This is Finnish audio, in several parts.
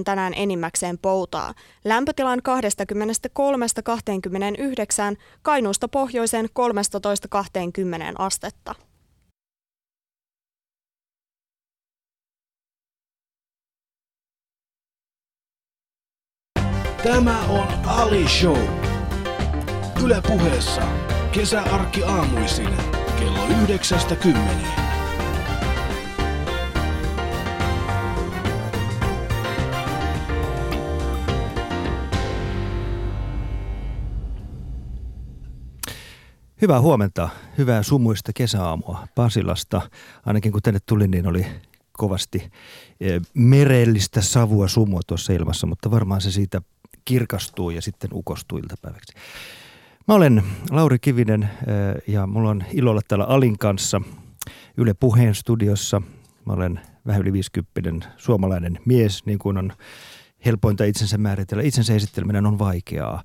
On tänään enimmäkseen poutaa. Lämpötilan 23-29, Kainuusta pohjoiseen 13-20 astetta. Tämä on Ali Show. Yle puheessa kesäarkki aamuisin kello 9.10. Hyvää huomenta, hyvää sumuista kesäaamua Pasilasta. Ainakin kun tänne tulin, niin oli kovasti e, merellistä savua sumua tuossa ilmassa, mutta varmaan se siitä kirkastuu ja sitten ukostuu iltapäiväksi. Mä olen Lauri Kivinen e, ja mulla on ilolla täällä Alin kanssa Yle Puheen studiossa. Mä olen vähän yli 50 suomalainen mies, niin kuin on helpointa itsensä määritellä. Itsensä esitteleminen on vaikeaa.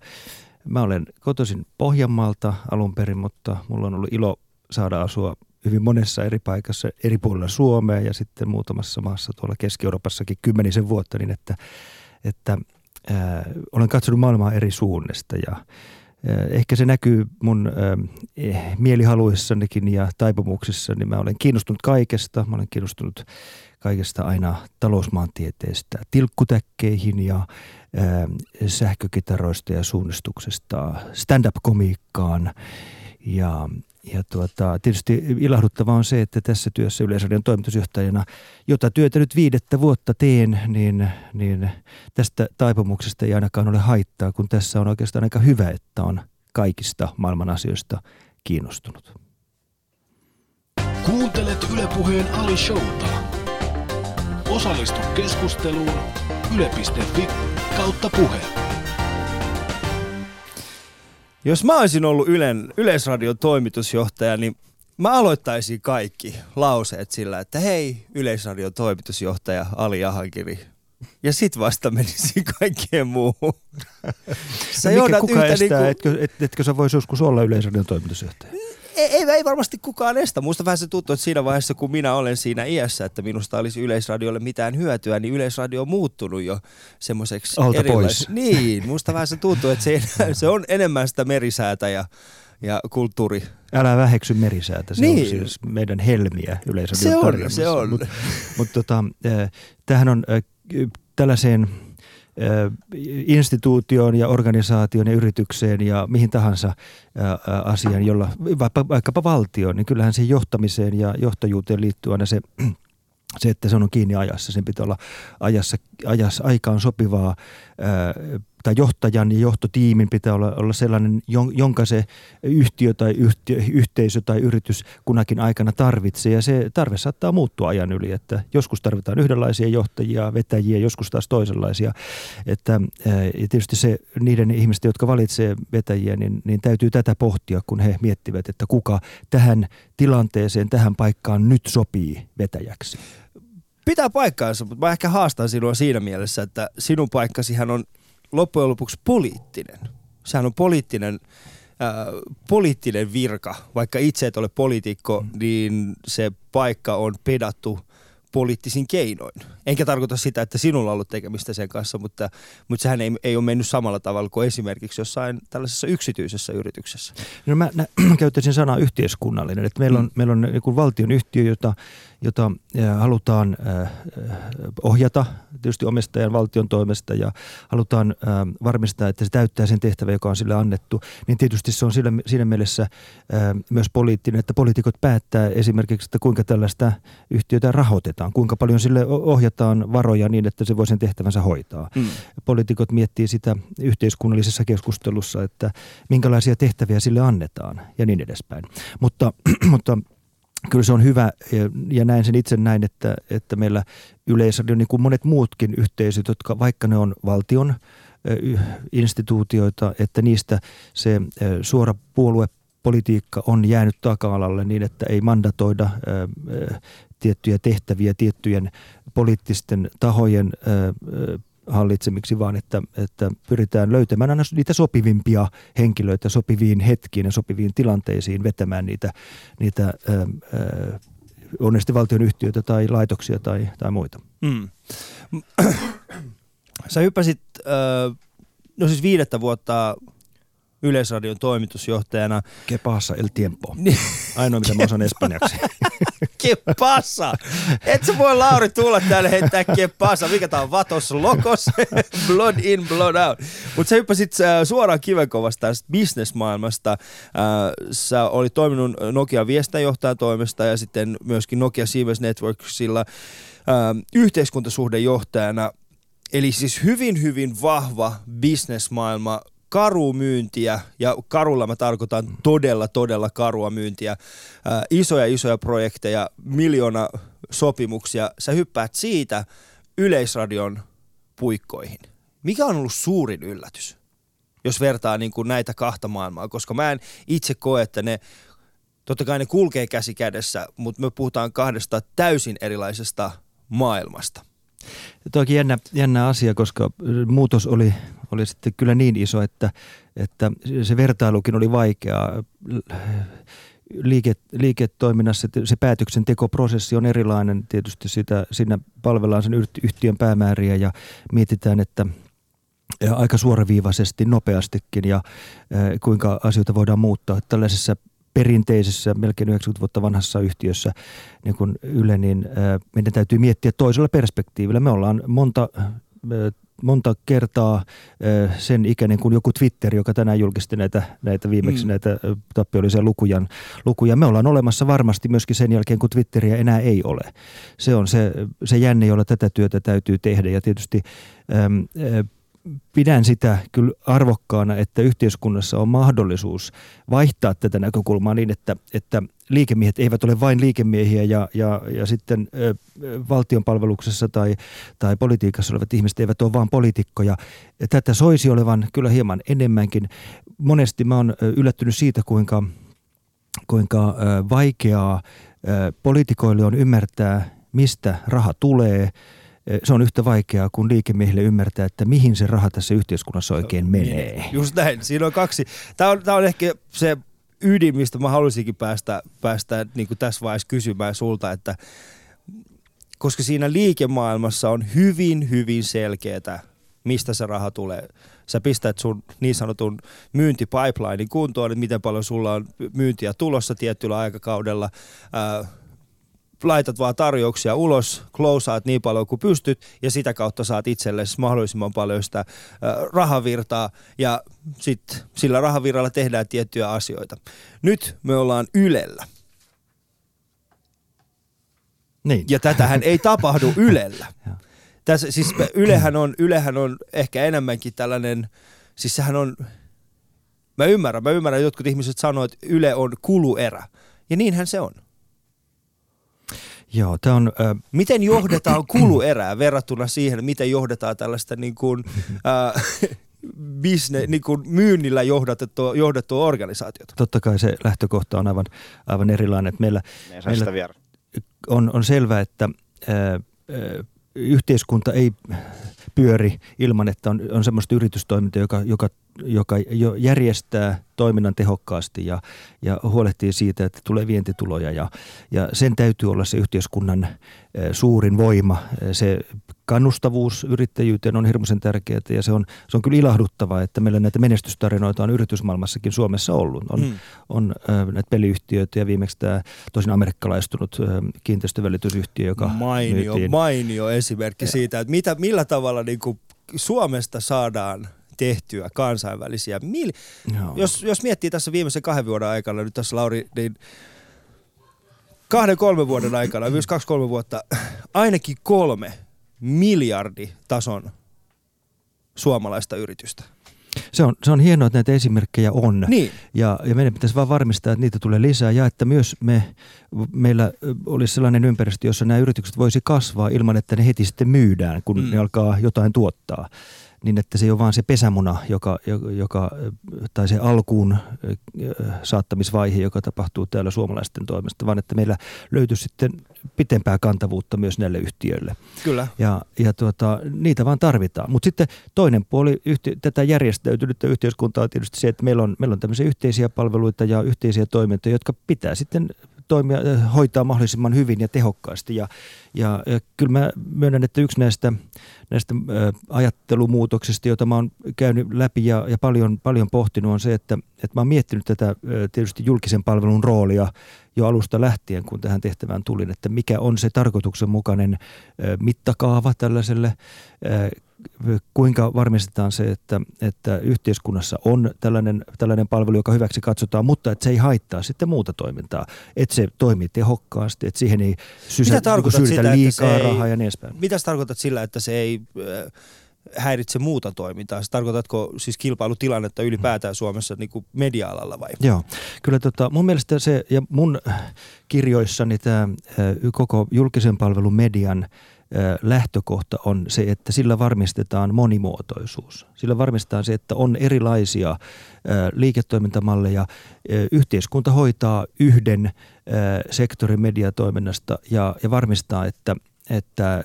Mä olen kotoisin Pohjanmaalta alun perin, mutta mulla on ollut ilo saada asua hyvin monessa eri paikassa eri puolilla Suomea ja sitten muutamassa maassa tuolla Keski-Euroopassakin kymmenisen vuotta, niin että, että ää, olen katsonut maailmaa eri suunnista ja ää, ehkä se näkyy mun ää, eh, mielihaluissanikin ja taipumuksissa, niin mä olen kiinnostunut kaikesta. Mä olen kiinnostunut kaikesta aina talousmaantieteestä tilkkutäkkeihin ja sähkökitaroista ja suunnistuksesta stand-up-komiikkaan. Ja, ja tuota, tietysti ilahduttavaa on se, että tässä työssä Yleisradion toimitusjohtajana, jota työtä nyt viidettä vuotta teen, niin, niin tästä taipumuksesta ei ainakaan ole haittaa, kun tässä on oikeastaan aika hyvä, että on kaikista maailman asioista kiinnostunut. Kuuntelet Ylepuheen Ali Showta. Osallistu keskusteluun yle.fi kautta puhe. Jos mä olisin ollut Ylen, Yleisradion toimitusjohtaja, niin mä aloittaisin kaikki lauseet sillä, että hei, Yleisradion toimitusjohtaja Ali Ahankiri. Ja sit vasta menisi kaikkeen muuhun. Sä no mikä, kuka estää, niin kuin... etkö, et, etkö sä voisi joskus olla Yleisradion toimitusjohtaja? Ei, ei, ei varmasti kukaan estä. Musta vähän se tuntuu, että siinä vaiheessa, kun minä olen siinä iässä, että minusta olisi Yleisradiolle mitään hyötyä, niin Yleisradio on muuttunut jo semmoiseksi pois. Niin, musta vähän se tuntuu, että se, se on enemmän sitä merisäätä ja, ja kulttuuri. Älä väheksy merisäätä, se niin. on siis meidän helmiä Yleisradion Se on, se on. Mutta mut, tota, äh, tämähän on äh, tällaiseen instituutioon ja organisaatioon ja yritykseen ja mihin tahansa asiaan, jolla vaikkapa valtioon, niin kyllähän siihen johtamiseen ja johtajuuteen liittyy aina se se, että se on kiinni ajassa. Sen pitää olla ajassa, ajassa aikaan sopivaa tai johtajan ja johtotiimin pitää olla, olla sellainen, jonka se yhtiö tai yhtiö, yhteisö tai yritys kunakin aikana tarvitsee. Ja se tarve saattaa muuttua ajan yli, että joskus tarvitaan yhdenlaisia johtajia, vetäjiä, joskus taas toisenlaisia. Että, ja tietysti se, niiden ihmisten, jotka valitsee vetäjiä, niin, niin täytyy tätä pohtia, kun he miettivät, että kuka tähän tilanteeseen, tähän paikkaan nyt sopii vetäjäksi pitää paikkaansa, mutta mä ehkä haastan sinua siinä mielessä, että sinun paikkasihan on loppujen lopuksi poliittinen. Sehän on poliittinen, äh, poliittinen virka. Vaikka itse et ole poliitikko, mm. niin se paikka on pedattu poliittisin keinoin. Enkä tarkoita sitä, että sinulla on ollut tekemistä sen kanssa, mutta, mutta sehän ei, ei ole mennyt samalla tavalla kuin esimerkiksi jossain tällaisessa yksityisessä yrityksessä. No mä, mä käyttäisin sanaa yhteiskunnallinen. Että meillä on, mm. meillä on niin valtion yhtiö, jota jota halutaan ohjata tietysti omistajan valtion toimesta ja halutaan varmistaa, että se täyttää sen tehtävän, joka on sille annettu, niin tietysti se on siinä, siinä mielessä myös poliittinen, että poliitikot päättää esimerkiksi, että kuinka tällaista yhtiötä rahoitetaan, kuinka paljon sille ohjataan varoja niin, että se voi sen tehtävänsä hoitaa. Mm. Poliitikot miettii sitä yhteiskunnallisessa keskustelussa, että minkälaisia tehtäviä sille annetaan ja niin edespäin. Mutta, mutta kyllä se on hyvä ja näin sen itse näin, että, että meillä yleisradio, niin kuin monet muutkin yhteisöt, jotka vaikka ne on valtion instituutioita, että niistä se suora puoluepolitiikka on jäänyt taka-alalle niin, että ei mandatoida tiettyjä tehtäviä tiettyjen poliittisten tahojen hallitsemiksi, vaan että, että pyritään löytämään aina niitä sopivimpia henkilöitä sopiviin hetkiin ja sopiviin tilanteisiin vetämään niitä, niitä ää, ää, onnesti valtion yhtiöitä tai laitoksia tai, tai muita. Mm. Sä hyppäsit, äh, no siis viidettä vuotta Yleisradion toimitusjohtajana. Que pasa el tiempo. Niin. Ainoa mitä mä osaan espanjaksi. Que pasa? Et sä voi Lauri tulla tänne heittää que pasa. Mikä tää on Vatos Lokos? blood in, blood out. Mutta sä hyppäsit äh, suoraan kivenkovasta tästä bisnesmaailmasta. Äh, sä olit toiminut Nokia viestintäjohtajan toimesta ja sitten myöskin Nokia Siemens Networksilla äh, yhteiskuntasuhdejohtajana. Eli siis hyvin, hyvin vahva bisnesmaailma karu myyntiä, ja karulla mä tarkoitan todella, todella karua myyntiä, ää, isoja, isoja projekteja, miljoona sopimuksia, sä hyppäät siitä Yleisradion puikkoihin. Mikä on ollut suurin yllätys, jos vertaa niin kuin näitä kahta maailmaa, koska mä en itse koe, että ne, totta kai ne kulkee käsi kädessä, mutta me puhutaan kahdesta täysin erilaisesta maailmasta. Toki jännä, jännä asia, koska muutos oli, oli sitten kyllä niin iso, että, että se vertailukin oli vaikeaa. Liike, liiketoiminnassa se päätöksentekoprosessi on erilainen. Tietysti sitä, siinä palvellaan sen yhtiön päämääriä ja mietitään, että aika suoraviivaisesti, nopeastikin ja kuinka asioita voidaan muuttaa. Tällaisessa perinteisessä, melkein 90 vuotta vanhassa yhtiössä, niin kuin Yle, niin meidän täytyy miettiä toisella perspektiivillä. Me ollaan monta monta kertaa sen ikäinen kuin joku Twitter, joka tänään julkisti näitä, näitä viimeksi mm. näitä tappiollisia lukuja, lukuja. Me ollaan olemassa varmasti myöskin sen jälkeen, kun Twitteriä enää ei ole. Se on se, se jänne, jolla tätä työtä täytyy tehdä ja tietysti äm, pidän sitä kyllä arvokkaana, että yhteiskunnassa on mahdollisuus vaihtaa tätä näkökulmaa niin, että, että liikemiehet eivät ole vain liikemiehiä ja, ja, ja sitten ö, valtion palveluksessa tai, tai politiikassa olevat ihmiset eivät ole vain poliitikkoja. Tätä soisi olevan kyllä hieman enemmänkin. Monesti mä oon yllättynyt siitä, kuinka, kuinka vaikeaa poliitikoille on ymmärtää, mistä raha tulee – se on yhtä vaikeaa kuin liikemiehille ymmärtää, että mihin se raha tässä yhteiskunnassa oikein menee. Niin, just näin. Siinä on kaksi. Tämä on, tämä on ehkä se ydin, mistä mä haluaisinkin päästä, päästä niin kuin tässä vaiheessa kysymään sulta, että koska siinä liikemaailmassa on hyvin, hyvin selkeää, mistä se raha tulee. Sä pistät sun niin sanotun myyntipipelinein kuntoon, että miten paljon sulla on myyntiä tulossa tietyllä aikakaudella. Ää, laitat vaan tarjouksia ulos, klousaat niin paljon kuin pystyt ja sitä kautta saat itsellesi mahdollisimman paljon sitä rahavirtaa ja sitten sillä rahavirralla tehdään tiettyjä asioita. Nyt me ollaan Ylellä. Niin. Ja tätähän ei tapahdu Ylellä. Tässä, siis Ylehän on, Ylehän on ehkä enemmänkin tällainen, siis sehän on, mä ymmärrän, mä ymmärrän, jotkut ihmiset sanoo, että Yle on kuluerä. Ja niinhän se on. Joo, tämä on... Äh, miten johdetaan kuluerää verrattuna siihen, miten johdetaan tällaista niin kuin, äh, bisne, niin kuin myynnillä johdettua, johdettua organisaatiota? Totta kai se lähtökohta on aivan, aivan erilainen. Että meillä, meillä on, on selvää, että äh, äh, yhteiskunta ei pyöri ilman, että on, on semmoista yritystoimintaa, joka, joka, joka jo järjestää toiminnan tehokkaasti ja, ja huolehtii siitä, että tulee vientituloja ja, ja sen täytyy olla se yhteiskunnan suurin voima. Se kannustavuus yrittäjyyteen on hirmuisen tärkeää ja se on, se on kyllä ilahduttavaa, että meillä näitä menestystarinoita on yritysmaailmassakin Suomessa ollut. On, hmm. on äh, näitä peliyhtiöitä ja viimeksi tämä tosin amerikkalaistunut äh, kiinteistövälitysyhtiö, joka Mainio, myytiin. mainio esimerkki siitä, että mitä, millä tavalla niin kuin Suomesta saadaan tehtyä kansainvälisiä. Mil, jos, jos miettii tässä viimeisen kahden vuoden aikana, nyt tässä Lauri, niin kahden kolmen vuoden aikana, myös kaksi kolme vuotta, ainakin kolme miljarditason suomalaista yritystä. Se on, se on hienoa, että näitä esimerkkejä on. Niin. Ja, ja meidän pitäisi vain varmistaa, että niitä tulee lisää ja että myös me, meillä olisi sellainen ympäristö, jossa nämä yritykset voisi kasvaa ilman, että ne heti sitten myydään, kun mm. ne alkaa jotain tuottaa niin että se ei ole vaan se pesämuna, joka, joka, tai se alkuun saattamisvaihe, joka tapahtuu täällä suomalaisten toimesta, vaan että meillä löytyy sitten pitempää kantavuutta myös näille yhtiöille. Kyllä. Ja, ja tuota, niitä vaan tarvitaan. Mutta sitten toinen puoli yhti- tätä järjestäytynyttä yhteiskuntaa on tietysti se, että meillä on, meillä on tämmöisiä yhteisiä palveluita ja yhteisiä toimintoja, jotka pitää sitten toimia, hoitaa mahdollisimman hyvin ja tehokkaasti. Ja, ja, ja kyllä mä myönnän, että yksi näistä, näistä ajattelumuutoksista, joita mä oon käynyt läpi ja, ja paljon, paljon pohtinut, on se, että, että mä oon miettinyt tätä tietysti julkisen palvelun roolia jo alusta lähtien, kun tähän tehtävään tulin, että mikä on se tarkoituksenmukainen mittakaava tällaiselle kuinka varmistetaan se, että, että yhteiskunnassa on tällainen, tällainen palvelu, joka hyväksi katsotaan, mutta että se ei haittaa sitten muuta toimintaa, että se toimii tehokkaasti, että siihen ei sysä, niin syytä sitä, liikaa ei, rahaa ja niin edespäin. Mitä tarkoitat sillä, että se ei häiritse muuta toimintaa? Se tarkoitatko siis kilpailutilannetta ylipäätään Suomessa niin kuin media-alalla vai? Joo, kyllä tota, mun mielestä se ja mun kirjoissani tämä koko julkisen palvelun median lähtökohta on se, että sillä varmistetaan monimuotoisuus. Sillä varmistetaan se, että on erilaisia liiketoimintamalleja. Yhteiskunta hoitaa yhden sektorin mediatoiminnasta ja, varmistaa, että, että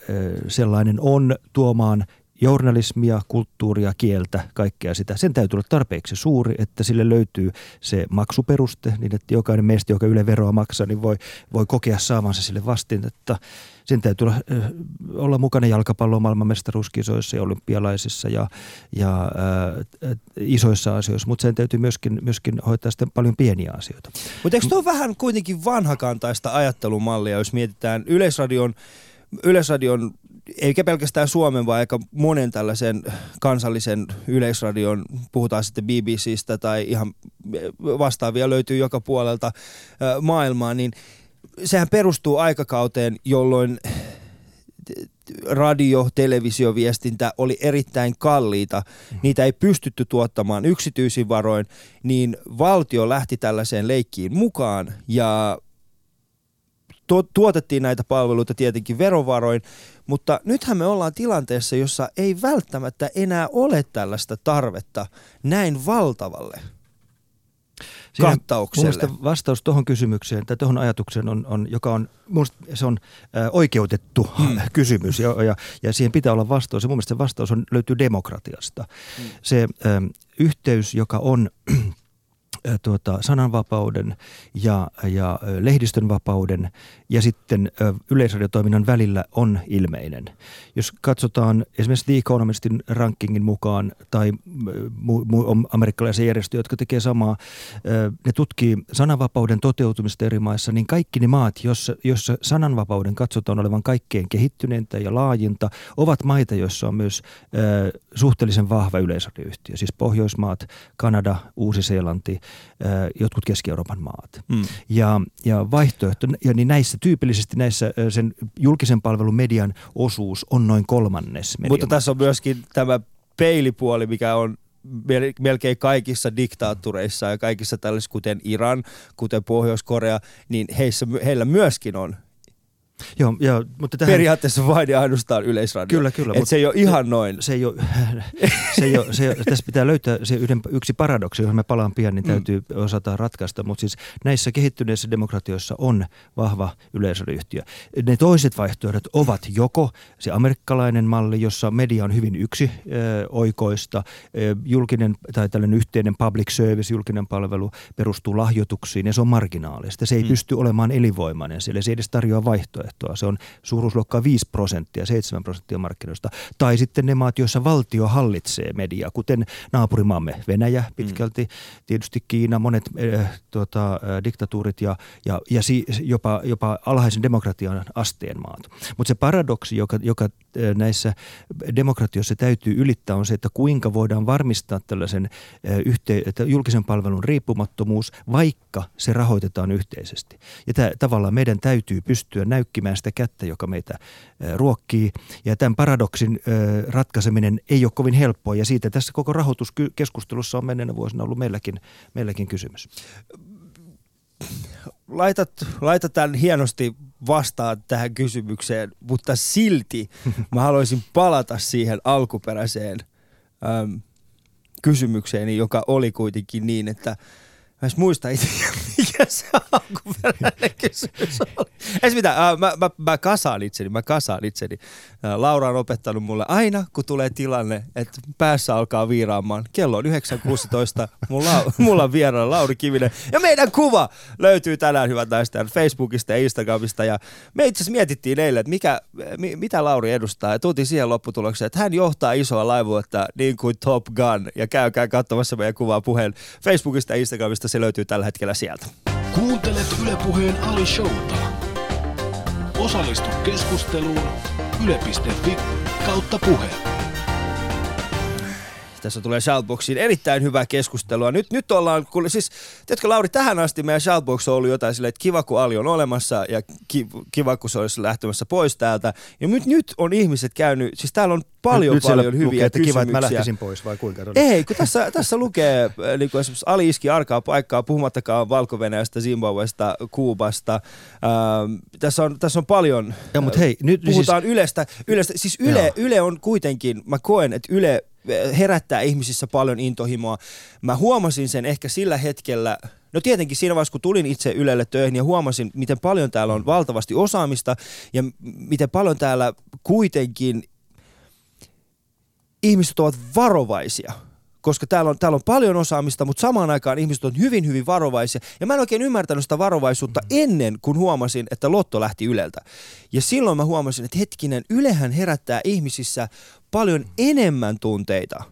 sellainen on tuomaan journalismia, kulttuuria, kieltä, kaikkea sitä. Sen täytyy olla tarpeeksi suuri, että sille löytyy se maksuperuste, niin että jokainen meistä, joka Yle veroa maksaa, niin voi, voi kokea saavansa sille vastin, että sen täytyy olla, olla mukana jalkapallon maailmanmestaruuskisoissa ja olympialaisissa ja, ja äh, isoissa asioissa, mutta sen täytyy myöskin, myöskin hoitaa sitten paljon pieniä asioita. Mutta eikö tuo M- vähän kuitenkin vanhakantaista ajattelumallia, jos mietitään Yleisradion Yleisradion eikä pelkästään Suomen, vaan aika monen tällaisen kansallisen yleisradion, puhutaan sitten BBCstä tai ihan vastaavia löytyy joka puolelta maailmaa, niin sehän perustuu aikakauteen, jolloin radio, televisioviestintä oli erittäin kalliita. Niitä ei pystytty tuottamaan yksityisin varoin, niin valtio lähti tällaiseen leikkiin mukaan ja tuotettiin näitä palveluita tietenkin verovaroin, mutta nythän me ollaan tilanteessa, jossa ei välttämättä enää ole tällaista tarvetta näin valtavalle Siinä kattaukselle. vastaus tuohon kysymykseen tai tuohon ajatukseen, on, on, joka on, se on ä, oikeutettu hmm. kysymys ja, ja, ja siihen pitää olla vastaus. Ja mun mielestä se vastaus on, löytyy demokratiasta. Hmm. Se ä, yhteys, joka on tuota, sananvapauden ja, ja lehdistön vapauden ja sitten yleisradiotoiminnan välillä on ilmeinen. Jos katsotaan esimerkiksi The Economistin rankingin mukaan tai mu, mu, amerikkalaisia järjestöjä, jotka tekee samaa, ne tutkii sananvapauden toteutumista eri maissa, niin kaikki ne maat, jossa, jossa sananvapauden katsotaan olevan kaikkein kehittyneintä ja laajinta, ovat maita, joissa on myös suhteellisen vahva yleisradioyhtiö. Siis Pohjoismaat, Kanada, Uusi-Seelanti, jotkut Keski-Euroopan maat. Mm. Ja, ja vaihtoehto, ja niin näissä tyypillisesti näissä sen julkisen palvelun median osuus on noin kolmannes. Mutta tässä on myöskin tämä peilipuoli, mikä on melkein kaikissa diktaattureissa ja kaikissa tällaisissa, kuten Iran, kuten Pohjois-Korea, niin heissä, heillä myöskin on Joo, joo, mutta tähän... Periaatteessa vain ja ainoastaan yleisradio. Kyllä, kyllä. mutta se ei ole ihan noin. Se ei ole, se ei ole, se, tässä pitää löytää se yhden, yksi paradoksi, johon me palaan pian, niin mm. täytyy mm. osata ratkaista. Mutta siis näissä kehittyneissä demokratioissa on vahva yleisradioyhtiö. Ne toiset vaihtoehdot ovat joko se amerikkalainen malli, jossa media on hyvin yksi ö, oikoista, ö, julkinen tai tällainen yhteinen public service, julkinen palvelu perustuu lahjoituksiin ja se on marginaalista. Se ei mm. pysty olemaan elinvoimainen, sillä se ei edes tarjoa vaihtoehtoja vaihtoehtoa. Se on suuruusluokkaa 5 prosenttia, 7 prosenttia markkinoista. Tai sitten ne maat, joissa valtio hallitsee mediaa, kuten naapurimaamme Venäjä pitkälti, mm. tietysti Kiina, monet äh, tuota, äh, diktatuurit ja, ja, ja si, jopa, jopa alhaisen demokratian asteen maat. Mutta se paradoksi, joka, joka äh, näissä demokratioissa täytyy ylittää, on se, että kuinka voidaan varmistaa tällaisen äh, yhte- julkisen palvelun riippumattomuus, vaikka se rahoitetaan yhteisesti. Ja tää, tavallaan meidän täytyy pystyä näyttämään nyykkimään sitä kättä, joka meitä ruokkii. Ja tämän paradoksin ratkaiseminen ei ole kovin helppoa ja siitä tässä koko rahoituskeskustelussa on menneenä vuosina ollut meilläkin, meilläkin kysymys. Laitat, laitat tämän hienosti vastaan tähän kysymykseen, mutta silti mä haluaisin palata siihen alkuperäiseen äm, kysymykseeni, joka oli kuitenkin niin, että mä muista itse, se alkuperäinen kysymys oli? Ei mitään, äh, mä, mä, mä, kasaan itseni, mä kasaan itseni. Äh, Laura on opettanut mulle aina, kun tulee tilanne, että päässä alkaa viiraamaan. Kello on 9.16, mulla, mulla on vieraana Lauri Kivinen. Ja meidän kuva löytyy tänään, hyvät naiset, Facebookista ja Instagramista. Ja me itse asiassa mietittiin eilen, että mikä, mi, mitä Lauri edustaa. Ja tultiin siihen lopputulokseen, että hän johtaa isoa laivuetta niin kuin Top Gun. Ja käykää katsomassa meidän kuvaa puheen Facebookista ja Instagramista, se löytyy tällä hetkellä sieltä. Kuuntelet Ylepuheen Ali Showta. Osallistu keskusteluun yle.fi kautta puhe. Tässä tulee Shoutboxiin erittäin hyvää keskustelua. Nyt, nyt ollaan, kun, siis, tiedätkö Lauri, tähän asti meidän Shoutbox on ollut jotain silleen, että kiva kun Ali on olemassa ja ki, kiva kun se olisi lähtemässä pois täältä. Ja nyt, nyt on ihmiset käynyt, siis täällä on paljon Nyt paljon hyviä lukee, että kiva, että mä lähtisin pois vai kuinka? Ei, kun tässä, tässä lukee äh, niin kuin esimerkiksi Ali iski arkaa paikkaa, puhumattakaan valko Zimbabwesta, Kuubasta. Ähm, tässä, on, tässä on paljon, Joo, mutta hei, nyt puhutaan siis, Ylestä. Ylestä. Siis Yle, Joo. Yle on kuitenkin, mä koen, että Yle äh, herättää ihmisissä paljon intohimoa. Mä huomasin sen ehkä sillä hetkellä, no tietenkin siinä vaiheessa, kun tulin itse Ylelle töihin ja huomasin, miten paljon täällä on valtavasti osaamista ja miten paljon täällä kuitenkin ihmiset ovat varovaisia koska täällä on, täällä on paljon osaamista, mutta samaan aikaan ihmiset on hyvin, hyvin varovaisia. Ja mä en oikein ymmärtänyt sitä varovaisuutta ennen kuin huomasin, että Lotto lähti Yleltä. Ja silloin mä huomasin, että hetkinen, Ylehän herättää ihmisissä paljon enemmän tunteita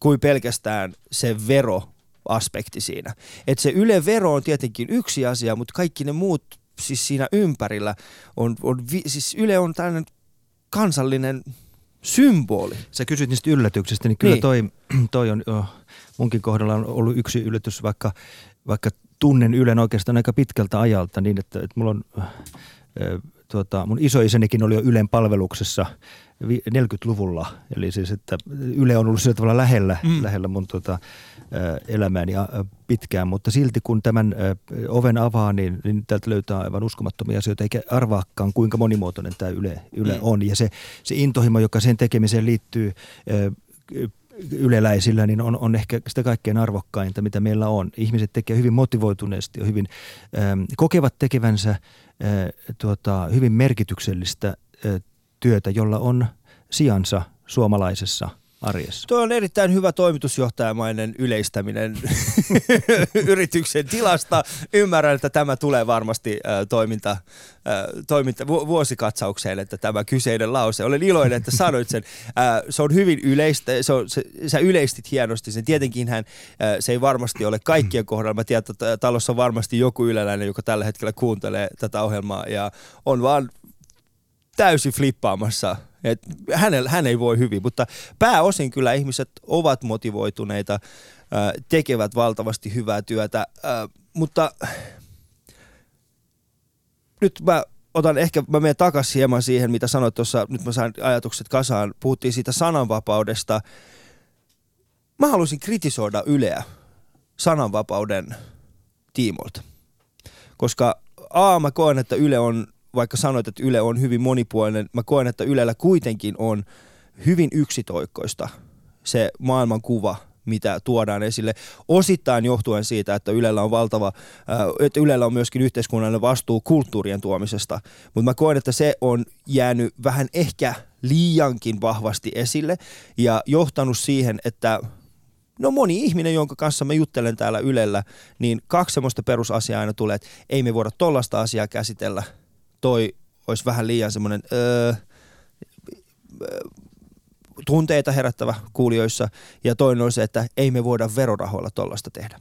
kuin pelkästään se veroaspekti siinä. Että se Yle-vero on tietenkin yksi asia, mutta kaikki ne muut siis siinä ympärillä on, on siis Yle on tällainen kansallinen symboli. sä kysyt niistä yllätyksistä, niin kyllä Niin. toi, toi on jo, munkin kohdalla on ollut yksi yllätys, vaikka, vaikka tunnen Ylen oikeastaan aika pitkältä ajalta niin, että, että mulla on, äh, tuota, mun isoisänikin oli jo Ylen palveluksessa vi- 40-luvulla, eli siis, että Yle on ollut sillä tavalla lähellä, Mm. lähellä mun tota, äh, elämääni pitkään, mutta silti kun tämän oven avaa, niin, niin täältä löytää aivan uskomattomia asioita, eikä arvaakaan kuinka monimuotoinen tämä Yle, Yle Mm. on. Ja se, se intohimo, joka sen tekemiseen liittyy yleläisillä, niin on, on ehkä sitä kaikkein arvokkainta, mitä meillä on. Ihmiset tekee hyvin motivoituneesti ja hyvin ähm, kokevat tekevänsä äh, tuota, hyvin merkityksellistä äh, työtä, jolla on sijansa suomalaisessa arjessa. Tuo on erittäin hyvä toimitusjohtajamainen yleistäminen yrityksen tilasta. Ymmärrän, että tämä tulee varmasti toiminta, toiminta vu- vuosikatsaukseen, että tämä kyseinen lause. Olen iloinen, että sanoit sen. Se on hyvin yleistä, se on, se, sä yleistit hienosti sen. Tietenkin hän, se ei varmasti ole kaikkien kohdalla. Mä tiedän, että talossa on varmasti joku yleläinen, joka tällä hetkellä kuuntelee tätä ohjelmaa ja on vaan täysin flippaamassa. Et hänellä, hän ei voi hyvin, mutta pääosin kyllä ihmiset ovat motivoituneita, tekevät valtavasti hyvää työtä, mutta nyt mä otan ehkä, mä menen takaisin hieman siihen, mitä sanoit tuossa, nyt mä sain ajatukset kasaan, puhuttiin siitä sananvapaudesta. Mä haluaisin kritisoida Yleä sananvapauden tiimoilta, koska A, mä koen, että Yle on vaikka sanoit, että Yle on hyvin monipuolinen, mä koen, että Ylellä kuitenkin on hyvin yksitoikkoista se maailmankuva, mitä tuodaan esille. Osittain johtuen siitä, että Ylellä on valtava, äh, että Ylellä on myöskin yhteiskunnallinen vastuu kulttuurien tuomisesta. Mutta mä koen, että se on jäänyt vähän ehkä liiankin vahvasti esille ja johtanut siihen, että No moni ihminen, jonka kanssa mä juttelen täällä Ylellä, niin kaksi semmoista perusasiaa aina tulee, että ei me voida tollasta asiaa käsitellä. Toi olisi vähän liian semmoinen öö, tunteita herättävä kuulijoissa. Ja toinen on se, että ei me voida verorahoilla tollasta tehdä.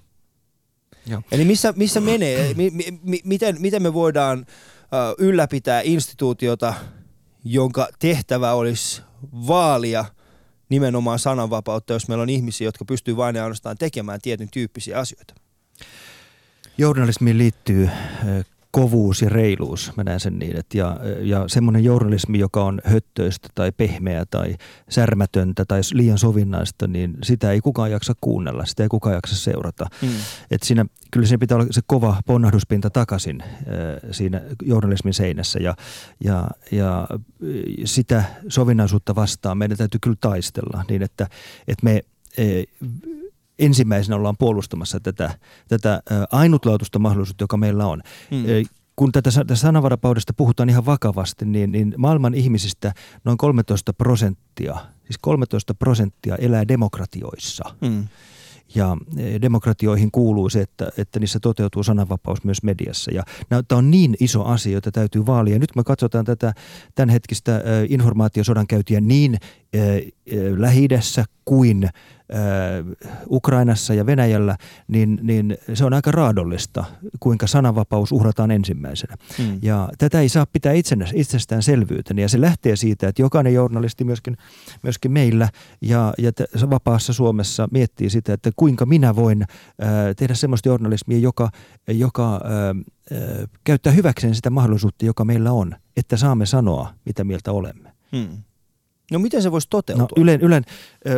Joo. Eli missä, missä menee, mi, mi, mi, miten, miten me voidaan ö, ylläpitää instituutiota, jonka tehtävä olisi vaalia nimenomaan sananvapautta, jos meillä on ihmisiä, jotka pystyy vain ja ainoastaan tekemään tietyn tyyppisiä asioita. Journalismiin liittyy kovuus ja reiluus, mä näen sen niin. Et ja, ja semmoinen journalismi, joka on höttöistä tai pehmeää tai särmätöntä tai liian sovinnaista, niin sitä ei kukaan jaksa kuunnella, sitä ei kukaan jaksa seurata. Mm. Et siinä, kyllä siinä pitää olla se kova ponnahduspinta takaisin äh, siinä journalismin seinässä ja, ja, ja äh, sitä sovinnaisuutta vastaan meidän täytyy kyllä taistella niin, että, että me äh, ensimmäisenä ollaan puolustamassa tätä, tätä ainutlaatuista mahdollisuutta, joka meillä on. Mm kun tätä, tätä sananvarapaudesta puhutaan ihan vakavasti, niin, niin maailman ihmisistä noin 13 prosenttia, siis 13 prosenttia elää demokratioissa. Mm. Ja e, demokratioihin kuuluu se, että, että niissä toteutuu sananvapaus myös mediassa. Ja tämä on niin iso asia, jota täytyy vaalia. Nyt me katsotaan tätä tämänhetkistä informaatiosodan käytiä niin lähi kuin Ukrainassa ja Venäjällä, niin, niin se on aika raadollista, kuinka sananvapaus uhrataan ensimmäisenä. Mm. Ja tätä ei saa pitää itsestäänselvyytenä ja se lähtee siitä, että jokainen journalisti myöskin, myöskin meillä ja, ja vapaassa Suomessa miettii sitä, että kuinka minä voin ää, tehdä sellaista journalismia, joka, joka ää, käyttää hyväkseen sitä mahdollisuutta, joka meillä on, että saamme sanoa, mitä mieltä olemme. Hmm. No miten se voisi toteutua? No, Ylen, Ylen,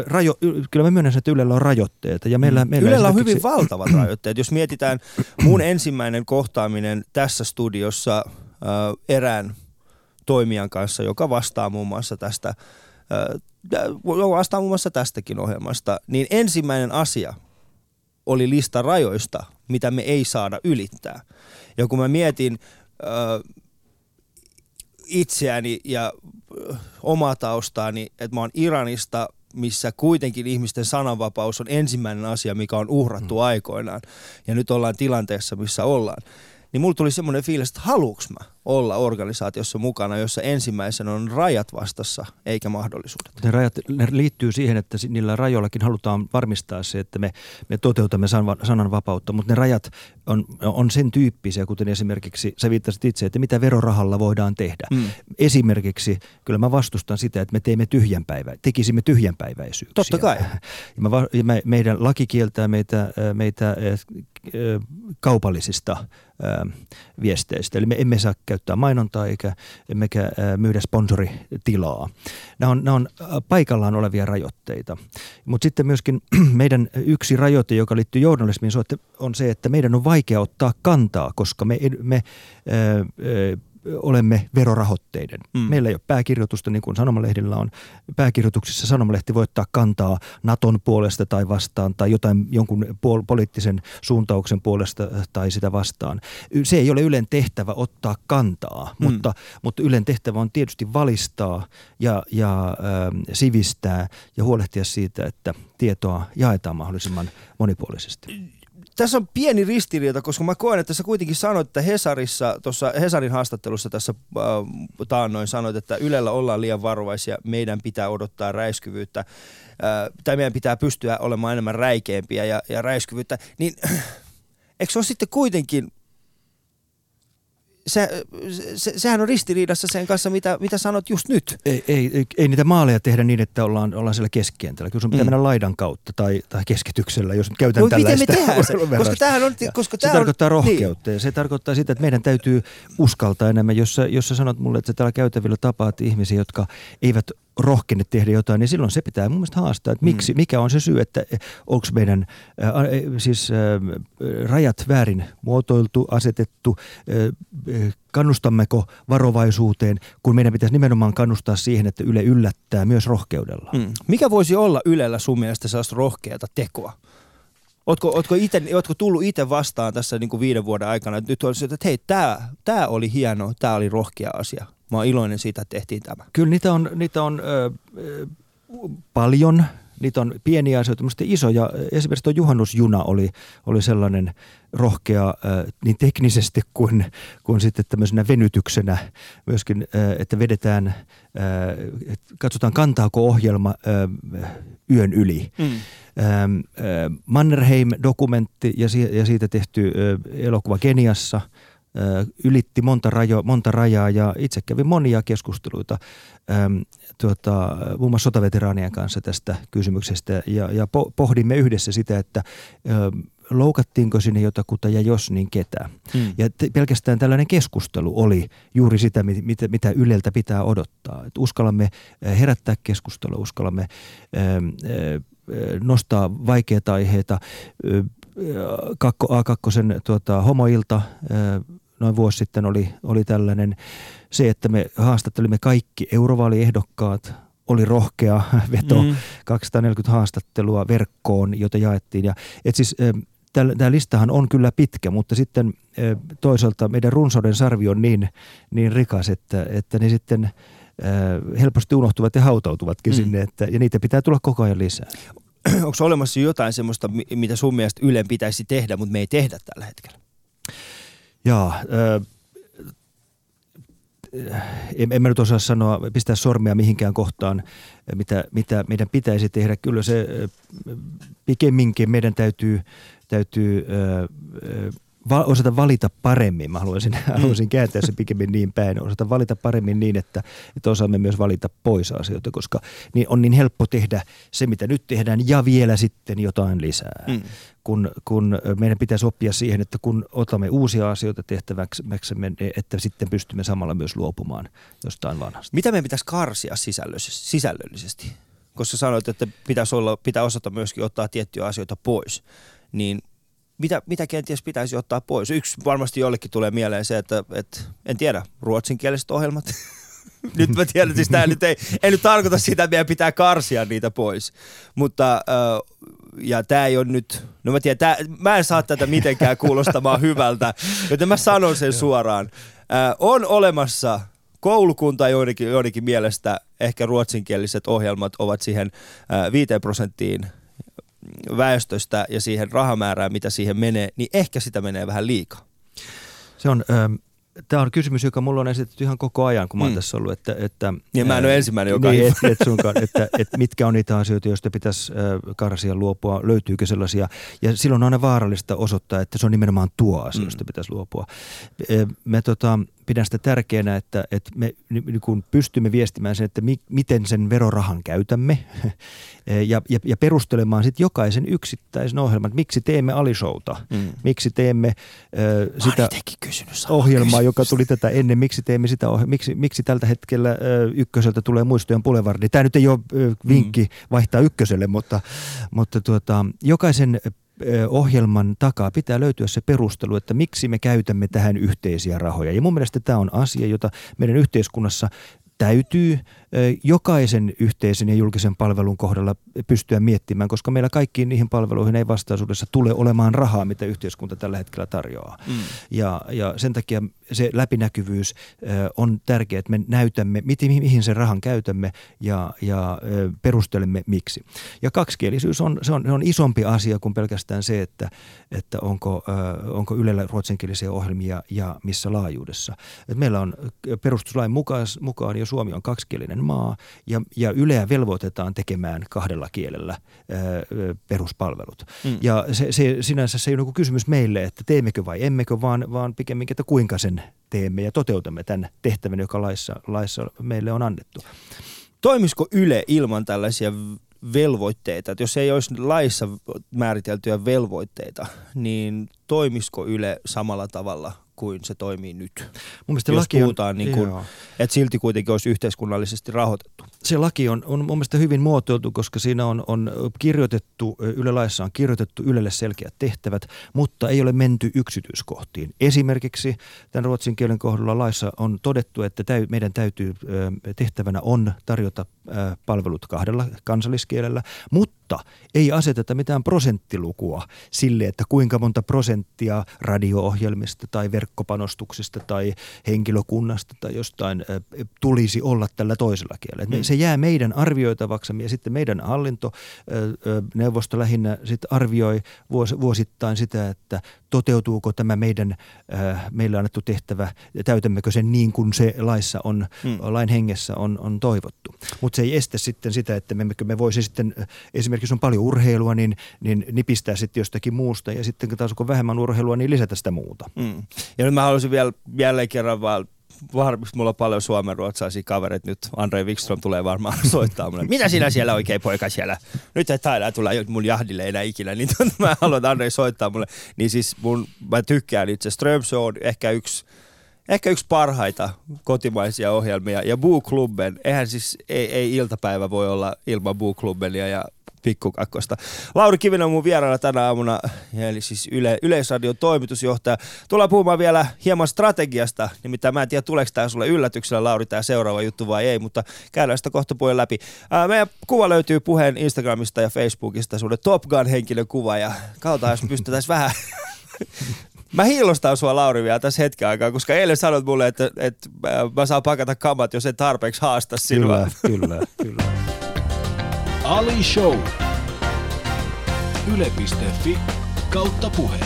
rajo, kyllä mä myönnän, että Ylellä on rajoitteita. Ja meillä, mm. meillä Ylellä on hyvin valtavat rajoitteet. Jos mietitään mun ensimmäinen kohtaaminen tässä studiossa äh, erään toimijan kanssa, joka vastaa muun muassa tästä, äh, vastaa muun muassa tästäkin ohjelmasta, niin ensimmäinen asia oli lista rajoista, mitä me ei saada ylittää. Ja kun mä mietin äh, itseäni ja omaa taustaani, että mä oon Iranista, missä kuitenkin ihmisten sananvapaus on ensimmäinen asia, mikä on uhrattu mm. aikoinaan. Ja nyt ollaan tilanteessa, missä ollaan niin mulla tuli semmoinen fiilis, että haluuks mä olla organisaatiossa mukana, jossa ensimmäisenä on rajat vastassa eikä mahdollisuudet. Ne rajat ne liittyy siihen, että niillä rajoillakin halutaan varmistaa se, että me, me toteutamme sananvapautta, mutta ne rajat on, on sen tyyppisiä, kuten esimerkiksi sä viittasit itse, että mitä verorahalla voidaan tehdä. Mm. Esimerkiksi kyllä mä vastustan sitä, että me teemme tyhjänpäivä, tekisimme tyhjänpäiväisyyksiä. Totta kai. Ja, mä, ja me, meidän laki kieltää meitä, meitä kaupallisista viesteistä. Eli me emme saa käyttää mainontaa eikä emmekä myydä sponsoritilaa. Nämä on, nämä on paikallaan olevia rajoitteita. Mutta sitten myöskin meidän yksi rajoite, joka liittyy journalismiin, on se, että meidän on vaikea ottaa kantaa, koska me, me olemme verorahoitteiden. Mm. Meillä ei ole pääkirjoitusta, niin kuin Sanomalehdillä on. Pääkirjoituksissa Sanomalehti voi ottaa kantaa Naton puolesta tai vastaan tai jotain jonkun puol- poliittisen suuntauksen puolesta tai sitä vastaan. Se ei ole Ylen tehtävä ottaa kantaa, mm. mutta, mutta Ylen tehtävä on tietysti valistaa ja, ja äh, sivistää ja huolehtia siitä, että tietoa jaetaan mahdollisimman monipuolisesti tässä on pieni ristiriita, koska mä koen, että sä kuitenkin sanoit, että Hesarissa, tuossa Hesarin haastattelussa tässä äh, taannoin sanoit, että Ylellä ollaan liian varovaisia, meidän pitää odottaa räiskyvyyttä, äh, tai meidän pitää pystyä olemaan enemmän räikeämpiä ja, ja räiskyvyyttä, niin eikö se ole sitten kuitenkin se, se, sehän on ristiriidassa sen kanssa, mitä, mitä sanot just nyt. Ei, ei, ei, niitä maaleja tehdä niin, että ollaan, ollaan siellä keskikentällä. Kyllä sun pitää mm. mennä laidan kautta tai, tai keskityksellä, jos käytän no, tällaista. Miten me tehdään se? Koska tämähän on, koska se tarkoittaa on, rohkeutta niin. ja se tarkoittaa sitä, että meidän täytyy uskaltaa enemmän. Jos sä, jos sä sanot mulle, että sä täällä käytävillä tapaat ihmisiä, jotka eivät rohkenne tehdä jotain, niin silloin se pitää mun mielestä haastaa, että miksi, mm. mikä on se syy, että onko meidän äh, siis äh, rajat väärin muotoiltu, asetettu, äh, kannustammeko varovaisuuteen, kun meidän pitäisi nimenomaan kannustaa siihen, että Yle yllättää myös rohkeudella. Mm. Mikä voisi olla Ylellä sun mielestä sellaista rohkeata tekoa? Ootko, ootko, ite, ootko tullut itse vastaan tässä niin kuin viiden vuoden aikana, että nyt olisi, että hei, tämä oli hieno, tämä oli rohkea asia. Mä oon iloinen siitä, että tehtiin tämä. Kyllä niitä on, niitä on ö, paljon. Niitä on pieniä asioita, mutta isoja. Esimerkiksi tuo juhannusjuna oli, oli sellainen rohkea niin teknisesti kuin, kuin sitten tämmöisenä venytyksenä myöskin, että vedetään, katsotaan kantaako ohjelma yön yli. Mm. Mannerheim-dokumentti ja siitä tehty elokuva Keniassa – ylitti monta, rajo, monta rajaa ja itse kävin monia keskusteluita äm, tuota, muun muassa sotaveteraanien kanssa tästä kysymyksestä ja, ja po, pohdimme yhdessä sitä, että ä, loukattiinko sinne jotakuta ja jos niin ketä. Hmm. Ja te, pelkästään tällainen keskustelu oli juuri sitä, mitä, mitä Yleltä pitää odottaa. Et uskallamme herättää keskustelua, uskallamme ä, nostaa vaikeita aiheita. Kakko, A2 tuota, homoilta noin vuosi sitten oli, oli tällainen se, että me haastattelimme kaikki eurovaaliehdokkaat, oli rohkea veto, mm. 240 haastattelua verkkoon, jota jaettiin. Ja, et siis, tämä listahan on kyllä pitkä, mutta sitten toisaalta meidän runsauden sarvi on niin, niin rikas, että, että ne sitten helposti unohtuvat ja hautautuvatkin mm. sinne, että, ja niitä pitää tulla koko ajan lisää. Onko olemassa jotain sellaista, mitä sun mielestä Ylen pitäisi tehdä, mutta me ei tehdä tällä hetkellä? Jaa, äh, en, en mä nyt osaa sanoa, pistää sormea mihinkään kohtaan, mitä, mitä meidän pitäisi tehdä. Kyllä se pikemminkin meidän täytyy, täytyy äh, va- osata valita paremmin. Mä haluaisin, mm. haluaisin kääntää se pikemmin niin päin. Osata valita paremmin niin, että, että osaamme myös valita pois asioita, koska niin on niin helppo tehdä se, mitä nyt tehdään, ja vielä sitten jotain lisää. Mm. Kun, kun meidän pitäisi oppia siihen, että kun otamme uusia asioita tehtäväksi, että sitten pystymme samalla myös luopumaan jostain vanhasta. Mitä meidän pitäisi karsia sisällöllisesti? Koska sanoit, että pitäisi olla, pitää osata myöskin ottaa tiettyjä asioita pois, niin mitä, mitä kenties pitäisi ottaa pois? Yksi varmasti jollekin tulee mieleen se, että, että en tiedä, ruotsinkieliset ohjelmat. nyt mä tiedän, siis tämä nyt ei, ei nyt tarkoita sitä, että meidän pitää karsia niitä pois. Mutta, ja tämä ei ole nyt, no mä tiedän, tää, mä en saa tätä mitenkään kuulostamaan hyvältä, joten mä sanon sen suoraan. On olemassa koulukunta joidenkin, joidenkin mielestä, ehkä ruotsinkieliset ohjelmat ovat siihen 5 prosenttiin väestöstä ja siihen rahamäärään, mitä siihen menee, niin ehkä sitä menee vähän liikaa. Se on, ähm, tämä on kysymys, joka mulla on esitetty ihan koko ajan, kun mä oon mm. tässä ollut. Että, että, ja mä en ole ensimmäinen, joka niin, et, et sunkaan, että, että mitkä on niitä asioita, joista pitäisi karsia luopua, löytyykö sellaisia. Ja silloin on aina vaarallista osoittaa, että se on nimenomaan tuo asia, josta mm. pitäisi luopua. Me tota, pidän sitä tärkeänä, että, että me niin kun pystymme viestimään sen, että mi, miten sen verorahan käytämme ja, ja, ja perustelemaan sitten jokaisen yksittäisen ohjelman, että miksi teemme alishouta, mm. miksi teemme äh, sitä ohjelmaa, joka tuli tätä ennen, miksi teemme sitä ohjelmaa, miksi, miksi tältä hetkellä äh, ykköseltä tulee muistojen Boulevard. Tämä nyt ei ole äh, vinkki mm. vaihtaa ykköselle, mutta, mutta tuota, jokaisen ohjelman takaa pitää löytyä se perustelu, että miksi me käytämme tähän yhteisiä rahoja. Ja mun mielestä tämä on asia, jota meidän yhteiskunnassa täytyy jokaisen yhteisen ja julkisen palvelun kohdalla pystyä miettimään, koska meillä kaikkiin niihin palveluihin ei vastaisuudessa tule olemaan rahaa, mitä yhteiskunta tällä hetkellä tarjoaa. Mm. Ja, ja sen takia se läpinäkyvyys on tärkeää, että me näytämme, mihin sen rahan käytämme ja, ja perustelemme miksi. Ja kaksikielisyys on, se on, se on isompi asia kuin pelkästään se, että, että onko, onko Ylellä ruotsinkielisiä ohjelmia ja missä laajuudessa. Et meillä on perustuslain mukaan, mukaan ja Suomi on kaksikielinen maa ja, ja Yleä velvoitetaan tekemään kahdella kielellä ää, peruspalvelut. Mm. Ja se, se, sinänsä se ei ole kysymys meille, että teemmekö vai emmekö, vaan, vaan pikemminkin, että kuinka sen teemme ja toteutamme tämän tehtävän, joka laissa, laissa meille on annettu. Toimisiko Yle ilman tällaisia velvoitteita, että jos ei olisi laissa määriteltyjä velvoitteita, niin toimisiko Yle samalla tavalla kuin se toimii nyt. Mun mielestä Jos laki puhutaan, on, niin kuin, että silti kuitenkin olisi yhteiskunnallisesti rahoitettu. Se laki on, on mun mielestä hyvin muotoiltu, koska siinä on, on kirjoitettu, Yle laissa on kirjoitettu Ylelle selkeät tehtävät, mutta ei ole menty yksityiskohtiin. Esimerkiksi tämän ruotsin kielen kohdalla laissa on todettu, että täy, meidän täytyy tehtävänä on tarjota palvelut kahdella kansalliskielellä, mutta ei aseteta mitään prosenttilukua sille, että kuinka monta prosenttia radio-ohjelmista tai verkkopanostuksista tai henkilökunnasta tai jostain tulisi olla tällä toisella kielellä. Mm. Se jää meidän arvioitavaksi ja sitten meidän hallintoneuvosto lähinnä sit arvioi vuosittain sitä, että toteutuuko tämä meidän meille annettu tehtävä ja täytämmekö sen niin kuin se laissa on, mm. lain hengessä on, on toivottu. Mutta se ei estä sitten sitä, että me, me voisi sitten, esimerkiksi on paljon urheilua, niin, niin nipistää sitten jostakin muusta ja sitten kun taas on vähemmän urheilua, niin lisätä sitä muuta. Mm. Ja nyt mä haluaisin vielä jälleen kerran vaan varmasti mulla on paljon suomenruotsalaisia kavereita nyt. Andre Wikström tulee varmaan soittaa mulle. Mitä sinä siellä oikein poika siellä? Nyt ei taida tulla mun jahdille enää ikinä, niin mä haluan, Andre soittaa mulle. Niin siis mun, mä tykkään itse. Strömsö on ehkä yksi ehkä yksi parhaita kotimaisia ohjelmia. Ja Boo Klubben, eihän siis, ei, ei iltapäivä voi olla ilman Boo Klubbenia ja pikkukakkosta. Lauri Kivinen on mun vieraana tänä aamuna, eli siis Yle, Yleisradion toimitusjohtaja. Tullaan puhumaan vielä hieman strategiasta, nimittäin mä en tiedä tuleeko tämä sulle yllätyksellä Lauri tämä seuraava juttu vai ei, mutta käydään sitä kohta puolen läpi. Ää, meidän kuva löytyy puheen Instagramista ja Facebookista, sun Top Gun henkilökuva ja katsotaan jos pystytään vähän Mä hiilostan sua Lauri vielä tässä hetken aikaa, koska eilen sanoit mulle, että, että mä saan pakata kamat, jos en tarpeeksi haasta sinua. Kyllä, kyllä, kyllä. Ali Show. Yle.fi kautta puhe.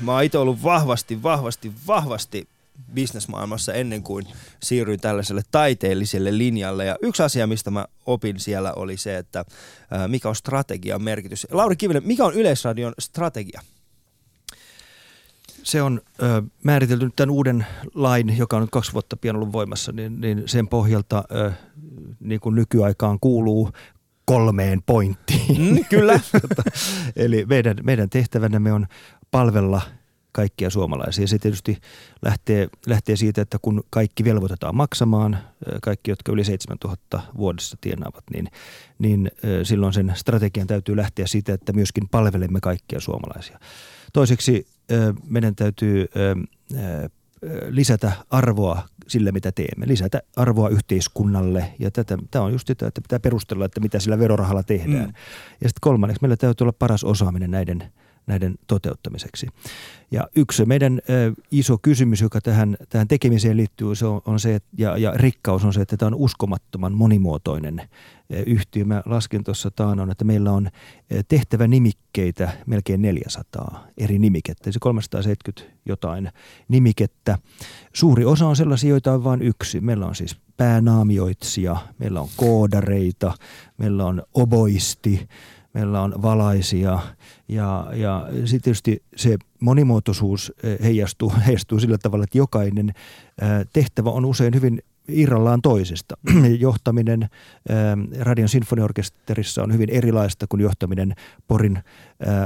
Mä oon itse ollut vahvasti, vahvasti, vahvasti bisnesmaailmassa ennen kuin siirryin tällaiselle taiteelliselle linjalle. Ja yksi asia, mistä mä opin siellä oli se, että mikä on strategian merkitys. Lauri Kivinen, mikä on Yleisradion strategia? Se on ö, määritelty nyt tämän uuden lain, joka on nyt kaksi vuotta pian ollut voimassa, niin, niin sen pohjalta ö, niin kuin nykyaikaan kuuluu kolmeen pointtiin. Mm, kyllä. Eli meidän, meidän tehtävänämme on palvella kaikkia suomalaisia. Se tietysti lähtee, lähtee siitä, että kun kaikki velvoitetaan maksamaan, kaikki, jotka yli 7000 vuodessa tienaavat, niin, niin silloin sen strategian täytyy lähteä siitä, että myöskin palvelemme kaikkia suomalaisia. Toiseksi meidän täytyy lisätä arvoa sille, mitä teemme. Lisätä arvoa yhteiskunnalle ja tätä, tämä on just sitä, että pitää perustella, että mitä sillä verorahalla tehdään. Mm. Ja sitten kolmanneksi meillä täytyy olla paras osaaminen näiden – näiden toteuttamiseksi. Ja yksi meidän iso kysymys, joka tähän, tähän tekemiseen liittyy, se on, on se, ja, ja rikkaus on se, että tämä on uskomattoman monimuotoinen yhtiö. Mä laskin tuossa taanoin, että meillä on tehtävä nimikkeitä melkein 400 eri nimikettä, se 370 jotain nimikettä. Suuri osa on sellaisia, joita on vain yksi. Meillä on siis päänaamioitsija, meillä on koodareita, meillä on oboisti, meillä on valaisia ja, ja sitten tietysti se monimuotoisuus eh, heijastuu, heijastuu sillä tavalla, että jokainen eh, tehtävä on usein hyvin irrallaan toisesta. johtaminen eh, Radion sinfoniorkesterissa on hyvin erilaista kuin johtaminen Porin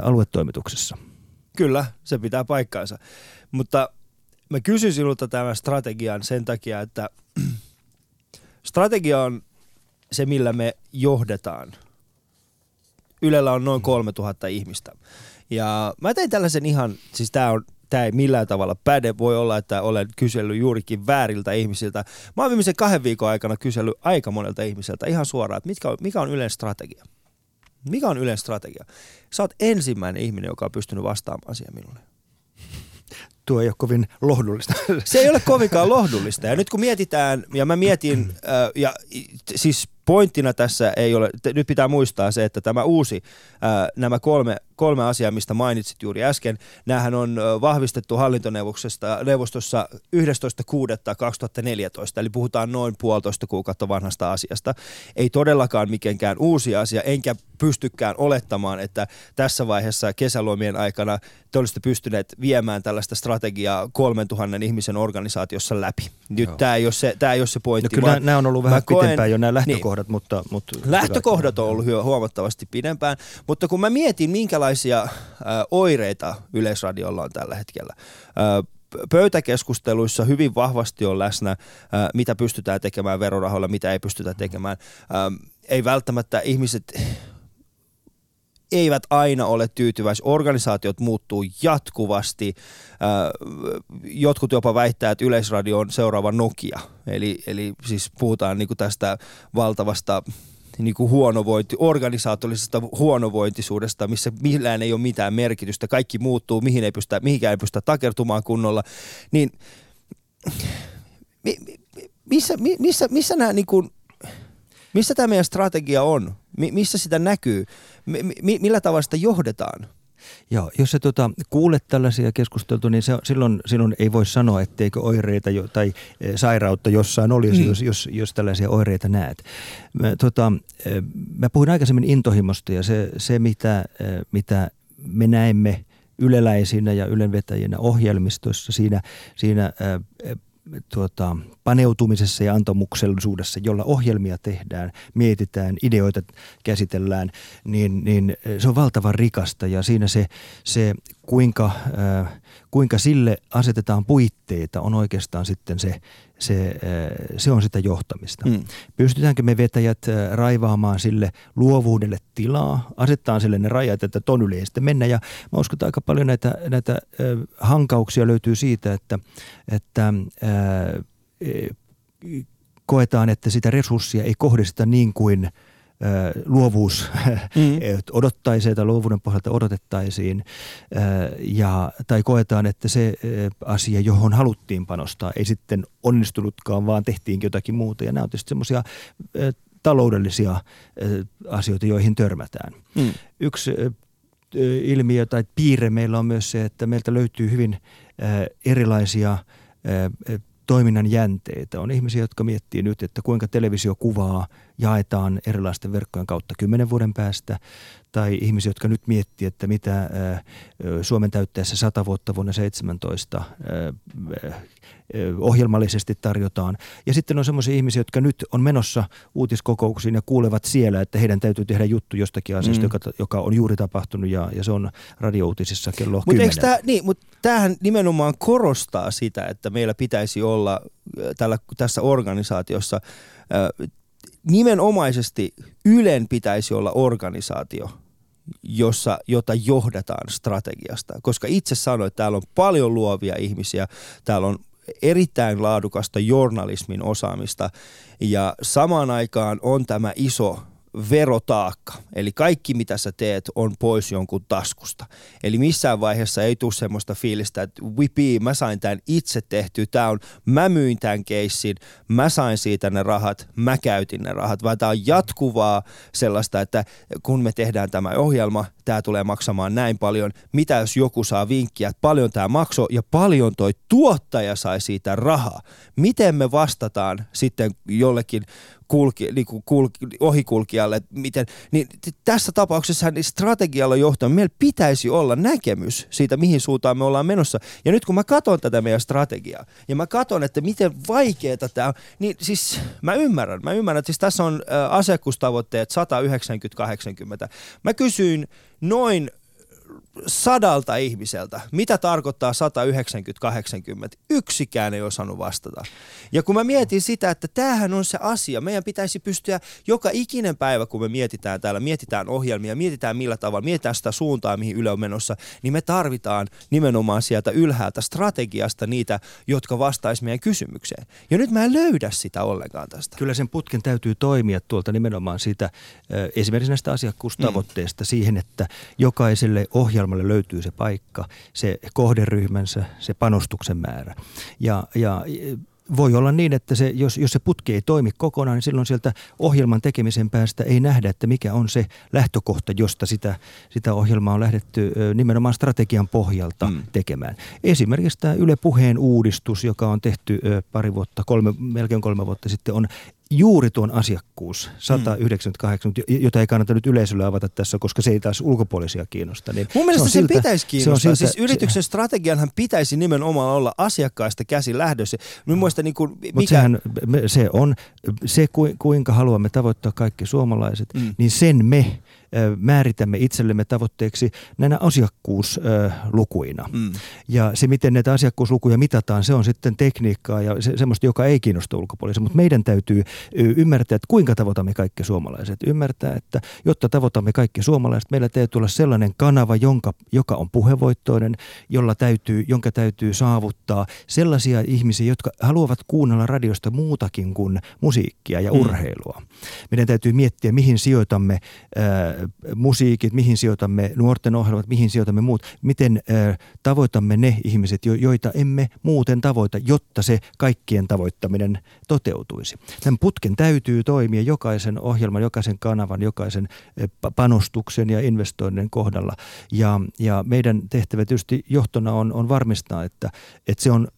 aluetoimituksessa. Kyllä, se pitää paikkaansa. Mutta mä kysyn sinulta tämän strategian sen takia, että strategia on se, millä me johdetaan – Ylellä on noin 3000 ihmistä. Ja mä tein tällaisen ihan, siis tää on tämä ei millään tavalla päde. Voi olla, että olen kysellyt juurikin vääriltä ihmisiltä. Mä oon viimeisen kahden viikon aikana kysellyt aika monelta ihmiseltä ihan suoraan, että mitkä on, mikä on Ylen strategia. Mikä on Ylen strategia? Sä oot ensimmäinen ihminen, joka on pystynyt vastaamaan siihen minulle. Tuo ei ole kovin lohdullista. Se ei ole kovinkaan lohdullista. Ja nyt kun mietitään, ja mä mietin, äh, ja siis pointtina tässä ei ole, nyt pitää muistaa se, että tämä uusi, ää, nämä kolme, kolme asiaa, mistä mainitsit juuri äsken, näähän on vahvistettu hallintoneuvostossa 11.6.2014, eli puhutaan noin puolitoista kuukautta vanhasta asiasta. Ei todellakaan mikenkään uusi asia, enkä pystykään olettamaan, että tässä vaiheessa kesälomien aikana te olisitte pystyneet viemään tällaista strategiaa 3000 ihmisen organisaatiossa läpi. Nyt tämä ei, ole se, tämä ei ole se pointti. No kyllä nämä on ollut vähän koen, pitempään jo nämä lähtökohdat. Niin, lähtökohdat, mutta... mutta lähtökohdat on ollut huomattavasti pidempään, mutta kun mä mietin, minkälaisia äh, oireita Yleisradiolla on tällä hetkellä, äh, pöytäkeskusteluissa hyvin vahvasti on läsnä, äh, mitä pystytään tekemään verorahoilla, mitä ei pystytä tekemään. Äh, ei välttämättä ihmiset eivät aina ole tyytyväisiä. Organisaatiot muuttuu jatkuvasti. Jotkut jopa väittää, että Yleisradio on seuraava Nokia. Eli, eli siis puhutaan niin kuin tästä valtavasta niin kuin huonovointi, organisaatorista huonovointisuudesta, missä millään ei ole mitään merkitystä, kaikki muuttuu, mihin ei pystytä, mihinkään ei pystytä takertumaan kunnolla, niin missä, missä, missä nämä niin kuin, missä tämä meidän strategia on? missä sitä näkyy? mi, millä tavalla sitä johdetaan? Joo, jos sä tota, kuulet tällaisia keskusteltu, niin se, silloin sinun ei voi sanoa, etteikö oireita jo, tai e, sairautta jossain olisi, mm. jos, jos, jos tällaisia oireita näet. Mä, tota, e, mä puhuin aikaisemmin intohimosta ja se, se mitä, e, mitä me näemme yleläisinä ja ylenvetäjinä ohjelmistossa siinä, siinä tuota, paneutumisessa ja antomuksellisuudessa, jolla ohjelmia tehdään, mietitään, ideoita käsitellään, niin, niin se on valtavan rikasta. Ja siinä se, se kuinka, äh, kuinka sille asetetaan puitteita on oikeastaan sitten se, se, äh, se on sitä johtamista. Mm. Pystytäänkö me vetäjät äh, raivaamaan sille luovuudelle tilaa, asettaa sille ne rajat, että ton yli ei sitten mennä. Ja mä uskon, että aika paljon näitä, näitä äh, hankauksia löytyy siitä, että, että äh, koetaan, että sitä resurssia ei kohdisteta niin kuin – luovuus mm. odottaisi tai luovuuden pohjalta odotettaisiin ja, tai koetaan, että se asia, johon haluttiin panostaa, ei sitten onnistunutkaan, vaan tehtiinkin jotakin muuta. Ja nämä on tietysti semmoisia taloudellisia asioita, joihin törmätään. Mm. Yksi ilmiö tai piirre meillä on myös se, että meiltä löytyy hyvin erilaisia toiminnan jänteitä. On ihmisiä, jotka miettii nyt, että kuinka televisiokuvaa jaetaan erilaisten verkkojen kautta kymmenen vuoden päästä. Tai ihmisiä, jotka nyt miettii, että mitä Suomen täyttäessä 100 vuotta vuonna 17 ohjelmallisesti tarjotaan. Ja sitten on sellaisia ihmisiä, jotka nyt on menossa uutiskokouksiin ja kuulevat siellä, että heidän täytyy tehdä juttu jostakin asiasta, mm. joka, joka on juuri tapahtunut ja, ja se on radiouutisissa kello mut 10. Tää, niin, mutta tämähän nimenomaan korostaa sitä, että meillä pitäisi olla tällä, tässä organisaatiossa nimenomaisesti Ylen pitäisi olla organisaatio, jossa, jota johdataan strategiasta. Koska itse sanoin, että täällä on paljon luovia ihmisiä, täällä on erittäin laadukasta journalismin osaamista ja samaan aikaan on tämä iso verotaakka. Eli kaikki mitä sä teet on pois jonkun taskusta. Eli missään vaiheessa ei tule semmoista fiilistä, että wipi, mä sain tämän itse tehty, tää on, mä myin tämän keissin, mä sain siitä ne rahat, mä käytin ne rahat, vaan tämä on jatkuvaa sellaista, että kun me tehdään tämä ohjelma, tämä tulee maksamaan näin paljon, mitä jos joku saa vinkkiä, että paljon tämä maksoi ja paljon toi tuottaja sai siitä rahaa. Miten me vastataan sitten jollekin kulki, niin kuin kulki, ohikulkijalle, miten, niin tässä tapauksessa niin strategialla johtaminen, meillä pitäisi olla näkemys siitä, mihin suuntaan me ollaan menossa. Ja nyt kun mä katson tätä meidän strategiaa, ja mä katson, että miten vaikeaa tämä on, niin siis mä ymmärrän, mä ymmärrän, että siis tässä on asiakkuustavoitteet 190-80. Mä kysyin noin sadalta ihmiseltä, mitä tarkoittaa 190-80, yksikään ei osannut vastata. Ja kun mä mietin sitä, että tämähän on se asia, meidän pitäisi pystyä joka ikinen päivä, kun me mietitään täällä, mietitään ohjelmia, mietitään millä tavalla, mietitään sitä suuntaa, mihin Yle on menossa, niin me tarvitaan nimenomaan sieltä ylhäältä strategiasta niitä, jotka vastaisi meidän kysymykseen. Ja nyt mä en löydä sitä ollenkaan tästä. Kyllä sen putken täytyy toimia tuolta nimenomaan siitä esimerkiksi näistä asiakkuustavoitteista mm. siihen, että jokaiselle ohjelmalle ohjelmalle löytyy se paikka, se kohderyhmänsä, se panostuksen määrä. Ja, ja voi olla niin, että se, jos, jos se putki ei toimi kokonaan, niin silloin sieltä ohjelman tekemisen päästä ei nähdä, että mikä on se lähtökohta, josta sitä, sitä ohjelmaa on lähdetty nimenomaan strategian pohjalta mm. tekemään. Esimerkiksi tämä Yle Puheen uudistus, joka on tehty pari vuotta, kolme, melkein kolme vuotta sitten, on juuri tuon asiakkuus 198, mm. jota ei kannata nyt yleisölle avata tässä, koska se ei taas ulkopuolisia kiinnosta. Niin Mun mielestä se, sen siltä, pitäisi kiinnostaa. Se on siltä, siis yrityksen strategianhan pitäisi nimenomaan olla asiakkaista käsi lähdössä. Mun mielestä niin kuin, mikä... sehän, se on se, kuinka haluamme tavoittaa kaikki suomalaiset, mm. niin sen me määritämme itsellemme tavoitteeksi näinä asiakkuuslukuina. Mm. Ja se, miten näitä asiakkuuslukuja mitataan, se on sitten tekniikkaa ja se, semmoista, joka ei kiinnosta ulkopuolisia. Mutta meidän täytyy ymmärtää, että kuinka tavoitamme kaikki suomalaiset. Ymmärtää, että jotta tavoitamme kaikki suomalaiset, meillä täytyy olla sellainen kanava, jonka, joka on puhevoittoinen, jolla täytyy, jonka täytyy saavuttaa sellaisia ihmisiä, jotka haluavat kuunnella radiosta muutakin kuin musiikkia ja mm. urheilua. Mm. Meidän täytyy miettiä, mihin sijoitamme musiikit, mihin sijoitamme nuorten ohjelmat, mihin sijoitamme muut, miten tavoitamme ne ihmiset, jo, joita emme muuten tavoita, jotta se kaikkien tavoittaminen toteutuisi. Tämän putken täytyy toimia jokaisen ohjelman, jokaisen kanavan, jokaisen panostuksen ja investoinnin kohdalla. Ja, ja meidän tehtävä tietysti johtona on, on varmistaa, että, että se on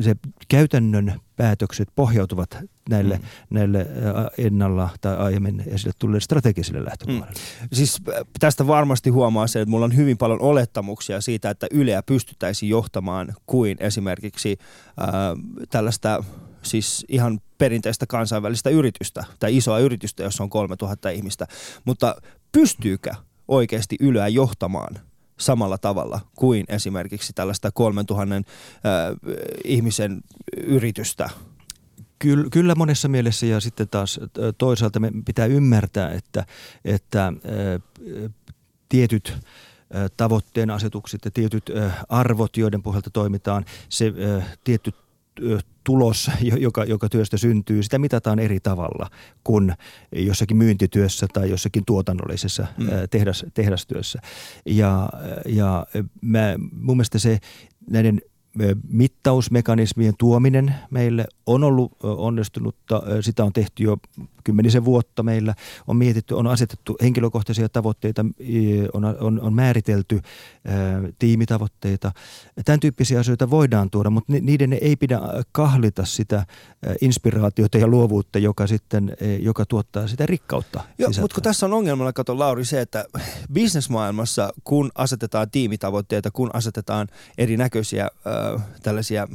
se käytännön päätökset pohjautuvat näille, mm. näille ennalla tai aiemmin esille tulleille strategisille lähtökohdille. Mm. Siis tästä varmasti huomaa se, että mulla on hyvin paljon olettamuksia siitä, että Yleä pystyttäisiin johtamaan kuin esimerkiksi äh, tällaista siis ihan perinteistä kansainvälistä yritystä tai isoa yritystä, jossa on 3000 ihmistä. Mutta pystyykö oikeasti Yleä johtamaan samalla tavalla kuin esimerkiksi tällaista 3000 äh, ihmisen yritystä? Kyllä, monessa mielessä ja sitten taas toisaalta me pitää ymmärtää, että, että tietyt tavoitteen asetukset ja tietyt arvot, joiden pohjalta toimitaan, se tietty tulos, joka, joka työstä syntyy, sitä mitataan eri tavalla kuin jossakin myyntityössä tai jossakin tuotannollisessa mm. tehdas, tehdastyössä. Ja, ja mä, mun mielestä se näiden mittausmekanismien tuominen meille on ollut onnistunutta. Sitä on tehty jo kymmenisen vuotta meillä. On mietitty, on asetettu henkilökohtaisia tavoitteita, on, on, on määritelty tiimitavoitteita. Tämän tyyppisiä asioita voidaan tuoda, mutta niiden ei pidä kahlita sitä inspiraatiota ja luovuutta, joka sitten, joka tuottaa sitä rikkautta. Joo, mutta kun tässä on ongelmana, kato Lauri, se, että bisnesmaailmassa, kun asetetaan tiimitavoitteita, kun asetetaan erinäköisiä äh, tällaisia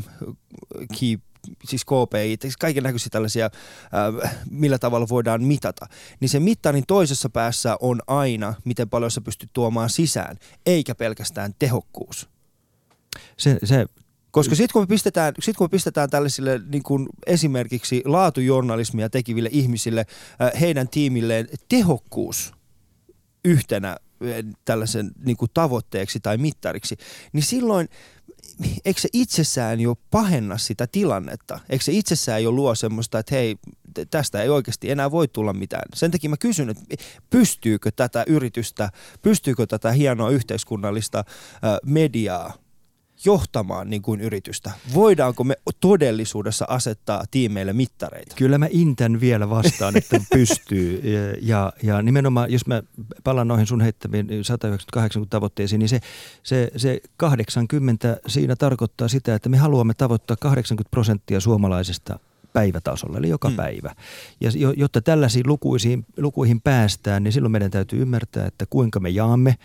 key siis KPI, siis kaiken näköisiä tällaisia, äh, millä tavalla voidaan mitata, niin se mittarin toisessa päässä on aina, miten paljon sä pystyt tuomaan sisään, eikä pelkästään tehokkuus. Se, se koska sitten kun, me pistetään, sit kun me pistetään tällaisille niin kuin esimerkiksi laatujournalismia tekiville ihmisille, äh, heidän tiimilleen tehokkuus yhtenä äh, tällaisen niin kuin tavoitteeksi tai mittariksi, niin silloin eikö se itsessään jo pahenna sitä tilannetta? Eikö se itsessään jo luo semmoista, että hei, tästä ei oikeasti enää voi tulla mitään. Sen takia mä kysyn, että pystyykö tätä yritystä, pystyykö tätä hienoa yhteiskunnallista mediaa johtamaan niin kuin yritystä? Voidaanko me todellisuudessa asettaa tiimeille mittareita? Kyllä mä intän vielä vastaan, että pystyy. Ja, ja nimenomaan, jos mä palaan noihin sun heittämiin 198 tavoitteisiin, niin se, se, se 80 siinä tarkoittaa sitä, että me haluamme tavoittaa 80 prosenttia suomalaisista päivätasolla, eli joka mm. päivä. Ja jotta tällaisiin lukuisiin, lukuihin päästään, niin silloin meidän täytyy ymmärtää, että kuinka me jaamme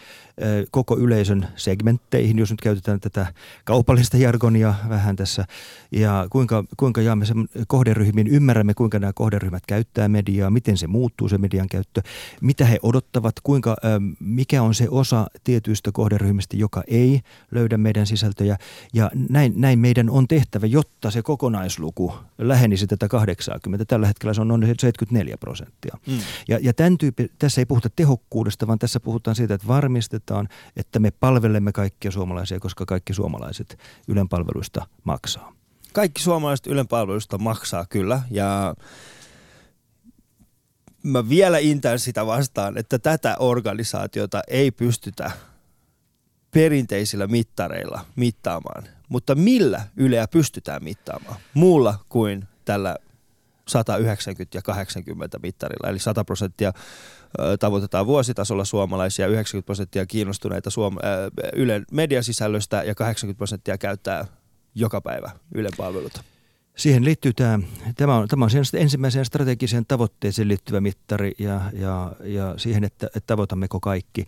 koko yleisön segmentteihin, jos nyt käytetään tätä kaupallista jargonia vähän tässä, ja kuinka, kuinka jaamme sen kohderyhmiin, ymmärrämme kuinka nämä kohderyhmät käyttää mediaa, miten se muuttuu se median käyttö, mitä he odottavat, kuinka, mikä on se osa tietyistä kohderyhmistä, joka ei löydä meidän sisältöjä, ja näin, näin meidän on tehtävä, jotta se kokonaisluku lähenisi tätä 80. Tällä hetkellä se on noin 74 prosenttia. Mm. Ja, ja tämän tyyppi, tässä ei puhuta tehokkuudesta, vaan tässä puhutaan siitä, että varmistetaan, että me palvelemme kaikkia suomalaisia, koska kaikki suomalaiset Ylen palveluista maksaa. Kaikki suomalaiset Ylen palveluista maksaa kyllä ja mä vielä intän sitä vastaan, että tätä organisaatiota ei pystytä perinteisillä mittareilla mittaamaan. Mutta millä Yleä pystytään mittaamaan? Muulla kuin tällä 190 ja 80 mittarilla, eli 100 prosenttia tavoitetaan vuositasolla suomalaisia, 90 prosenttia kiinnostuneita Suom- Ylen mediasisällöstä ja 80 prosenttia käyttää joka päivä Ylen palveluita. Siihen liittyy tämä, tämä on, tämä on ensimmäiseen strategiseen tavoitteeseen liittyvä mittari ja, ja, ja siihen, että, että tavoitammeko kaikki.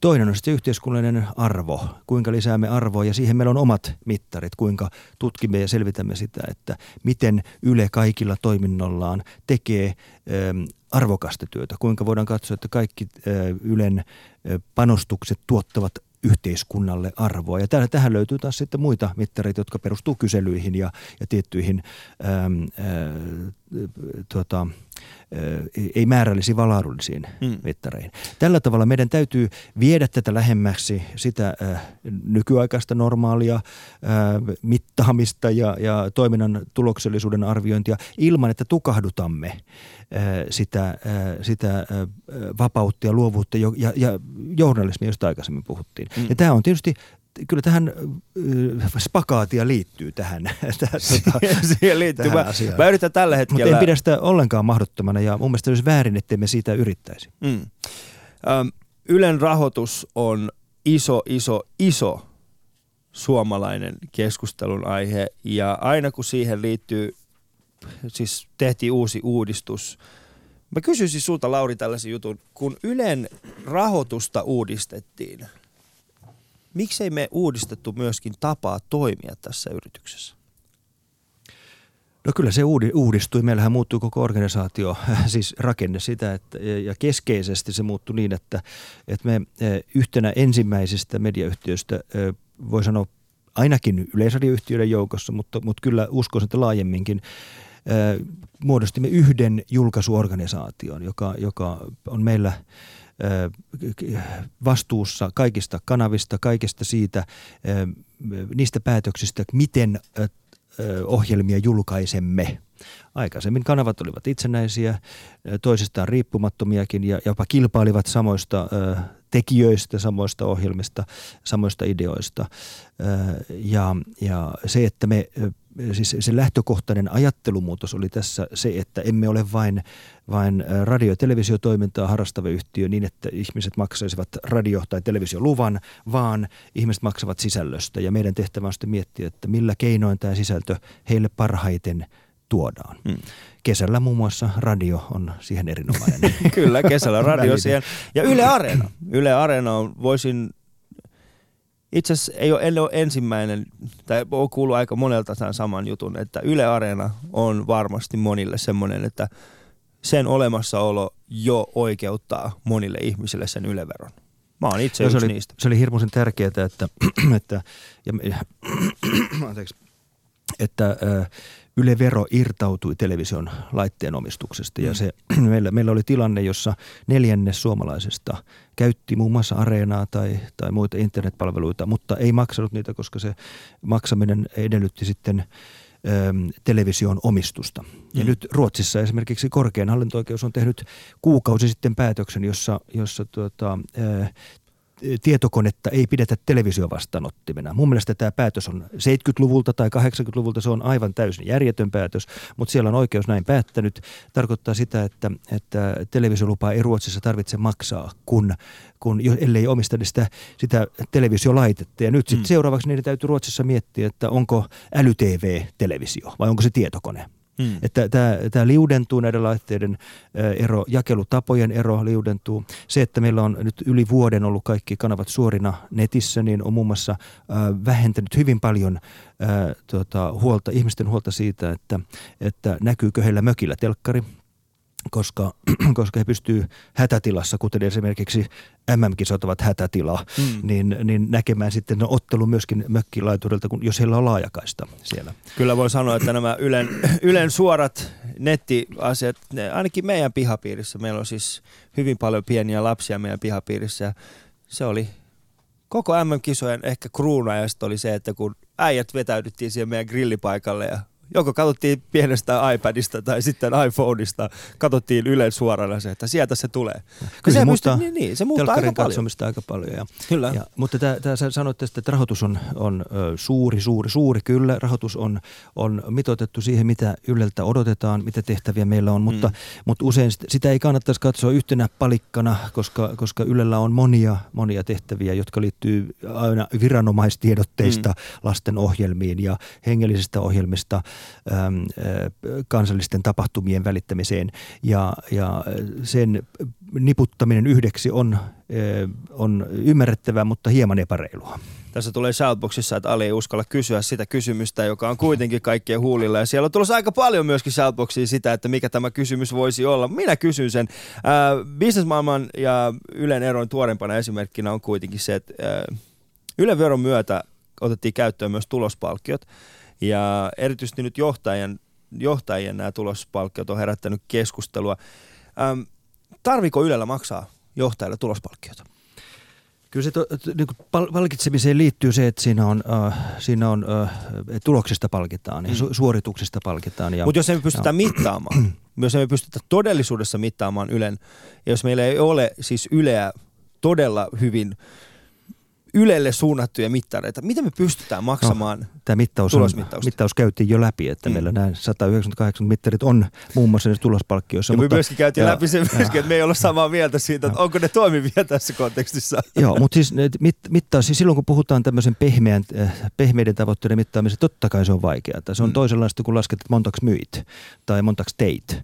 Toinen on sitten yhteiskunnallinen arvo, kuinka lisäämme arvoa ja siihen meillä on omat mittarit, kuinka tutkimme ja selvitämme sitä, että miten Yle kaikilla toiminnollaan tekee arvokasta työtä, kuinka voidaan katsoa, että kaikki Ylen panostukset tuottavat yhteiskunnalle arvoa. Ja tähän löytyy taas sitten muita mittareita, jotka perustuu kyselyihin ja, ja tiettyihin äm, ää, tuota, ei määrällisiin, vaan laadullisiin mm. mittareihin. Tällä tavalla meidän täytyy viedä tätä lähemmäksi sitä äh, nykyaikaista normaalia äh, mittaamista ja, ja toiminnan tuloksellisuuden arviointia ilman, että tukahdutamme äh, sitä, äh, sitä äh, vapautta ja luovuutta ja, ja, ja journalismia, josta aikaisemmin puhuttiin. Mm. Ja tämä on tietysti kyllä tähän äh, spakaatia liittyy tähän, tähän tuota, Siihen liittyy. Tähän mä, asiaan. mä yritän tällä hetkellä. Mutta en pidä sitä ollenkaan mahdottomana ja mun mielestä olisi väärin, ettei me siitä yrittäisi. Mm. Ähm, Ylen rahoitus on iso, iso, iso suomalainen keskustelun aihe ja aina kun siihen liittyy, siis tehtiin uusi uudistus, Mä kysyisin sulta Lauri tällaisen jutun, kun Ylen rahoitusta uudistettiin – miksei me uudistettu myöskin tapaa toimia tässä yrityksessä? No kyllä se uudi- uudistui. Meillähän muuttui koko organisaatio, siis rakenne sitä, että, ja keskeisesti se muuttui niin, että, että me eh, yhtenä ensimmäisistä mediayhtiöistä, eh, voi sanoa ainakin yleisradioyhtiöiden joukossa, mutta, mutta kyllä uskoisin, että laajemminkin, eh, muodostimme yhden julkaisuorganisaation, joka, joka on meillä vastuussa kaikista kanavista, kaikista siitä, niistä päätöksistä, miten ohjelmia julkaisemme. Aikaisemmin kanavat olivat itsenäisiä, toisistaan riippumattomiakin ja jopa kilpailivat samoista tekijöistä, samoista ohjelmista, samoista ideoista. Ja, ja se, että me siis se lähtökohtainen ajattelumuutos oli tässä se, että emme ole vain, vain radio- ja televisiotoimintaa harrastava yhtiö niin, että ihmiset maksaisivat radio- tai televisioluvan, vaan ihmiset maksavat sisällöstä. Ja meidän tehtävä on sitten miettiä, että millä keinoin tämä sisältö heille parhaiten tuodaan. Hmm. Kesällä muun muassa radio on siihen erinomainen. Kyllä, kesällä radio siihen. Ja Yle Areena. Yle Areena on, voisin itse asiassa ei ole, en ole ensimmäinen, tai on kuullut aika monelta tämän saman jutun, että Yle Areena on varmasti monille semmoinen, että sen olemassaolo jo oikeuttaa monille ihmisille sen yleveron. Mä oon itse yksi se oli, niistä. Se oli hirmuisen tärkeää, että, että, ja, anteeksi, että Yle Vero irtautui television laitteen omistuksesta ja mm. se, meillä, meillä oli tilanne, jossa neljännes suomalaisesta käytti muun muassa areenaa tai, tai muita internetpalveluita, mutta ei maksanut niitä, koska se maksaminen edellytti sitten television omistusta. Ja mm. nyt Ruotsissa esimerkiksi korkein hallinto-oikeus on tehnyt kuukausi sitten päätöksen, jossa, jossa tuota, tietokonetta ei pidetä televisiovastaanottimena. Mun mielestä tämä päätös on 70-luvulta tai 80-luvulta, se on aivan täysin järjetön päätös, mutta siellä on oikeus näin päättänyt. Tarkoittaa sitä, että, että televisiolupaa ei Ruotsissa tarvitse maksaa, kun, kun ellei omista sitä, sitä televisiolaitetta. Ja nyt sitten mm. seuraavaksi niiden täytyy Ruotsissa miettiä, että onko äly-TV-televisio vai onko se tietokone. Hmm. Että tämä, tämä liudentuu näiden laitteiden ero, jakelutapojen ero liudentuu. Se, että meillä on nyt yli vuoden ollut kaikki kanavat suorina netissä, niin on muun muassa vähentänyt hyvin paljon tuota, huolta, ihmisten huolta siitä, että, että näkyykö heillä mökillä telkkari koska, koska he pystyvät hätätilassa, kuten esimerkiksi MM-kisat ovat hätätila, mm. niin, niin näkemään sitten ottelun myöskin mökkilaiturilta, kun, jos heillä on laajakaista siellä. Kyllä voi sanoa, että nämä Ylen, Ylen suorat nettiasiat, ne, ainakin meidän pihapiirissä, meillä on siis hyvin paljon pieniä lapsia meidän pihapiirissä, ja se oli koko MM-kisojen ehkä kruuna ja oli se, että kun äijät vetäydyttiin siihen meidän grillipaikalle ja joko katsottiin pienestä iPadista tai sitten iPhoneista, katsottiin Ylen suorana se, että sieltä se tulee. Kyllä se, se muuttaa, niin, niin, se muuttaa aika katsomista aika paljon. Ja, kyllä. Ja, mutta tämä, tämä sä sanoit tästä, että rahoitus on, on suuri, suuri, suuri. Kyllä, rahoitus on, on mitoitettu siihen, mitä Yleltä odotetaan, mitä tehtäviä meillä on, mutta, mm. mutta usein sitä ei kannattaisi katsoa yhtenä palikkana, koska, koska Ylellä on monia, monia tehtäviä, jotka liittyy aina viranomaistiedotteista mm. lasten ohjelmiin ja hengellisistä ohjelmista – kansallisten tapahtumien välittämiseen ja, ja sen niputtaminen yhdeksi on, on ymmärrettävää, mutta hieman epäreilua. Tässä tulee Shoutboxissa, että Ali ei uskalla kysyä sitä kysymystä, joka on kuitenkin kaikkien huulilla. Ja siellä on tulossa aika paljon myöskin Shoutboxia sitä, että mikä tämä kysymys voisi olla. Minä kysyn sen. Äh, businessmaailman ja Ylen eron tuorempana esimerkkinä on kuitenkin se, että äh, Ylen veron myötä otettiin käyttöön myös tulospalkkiot. Ja erityisesti nyt johtajien, johtajien nämä tulospalkkiot on herättänyt keskustelua. Ähm, tarviko Ylellä maksaa johtajille tulospalkkiota? Kyllä se to, niin palkitsemiseen liittyy se, että siinä on, äh, siinä on äh, tuloksista palkitaan ja su, mm. suorituksista palkitaan. Mutta jos emme pystytä ja. mittaamaan, jos emme pystytä todellisuudessa mittaamaan Ylen, ja jos meillä ei ole siis Yleä todella hyvin Ylelle suunnattuja mittareita. Miten me pystytään maksamaan no, Tämä mittaus, on, mittaus käytiin jo läpi, että mm. meillä nämä 198 mittarit on muun muassa tulospalkkioissa. Ja mutta, me myöskin käytiin ja, läpi se myöskin, että me ei olla samaa mieltä siitä, että onko ne toimivia tässä kontekstissa. Joo, mutta siis mit, mittaus, siis silloin kun puhutaan tämmöisen pehmeän, äh, pehmeiden tavoitteiden mittaamisesta, totta kai se on vaikeaa. Se on mm. toisenlaista, kun lasket, että montaksi myit tai montaksi teit.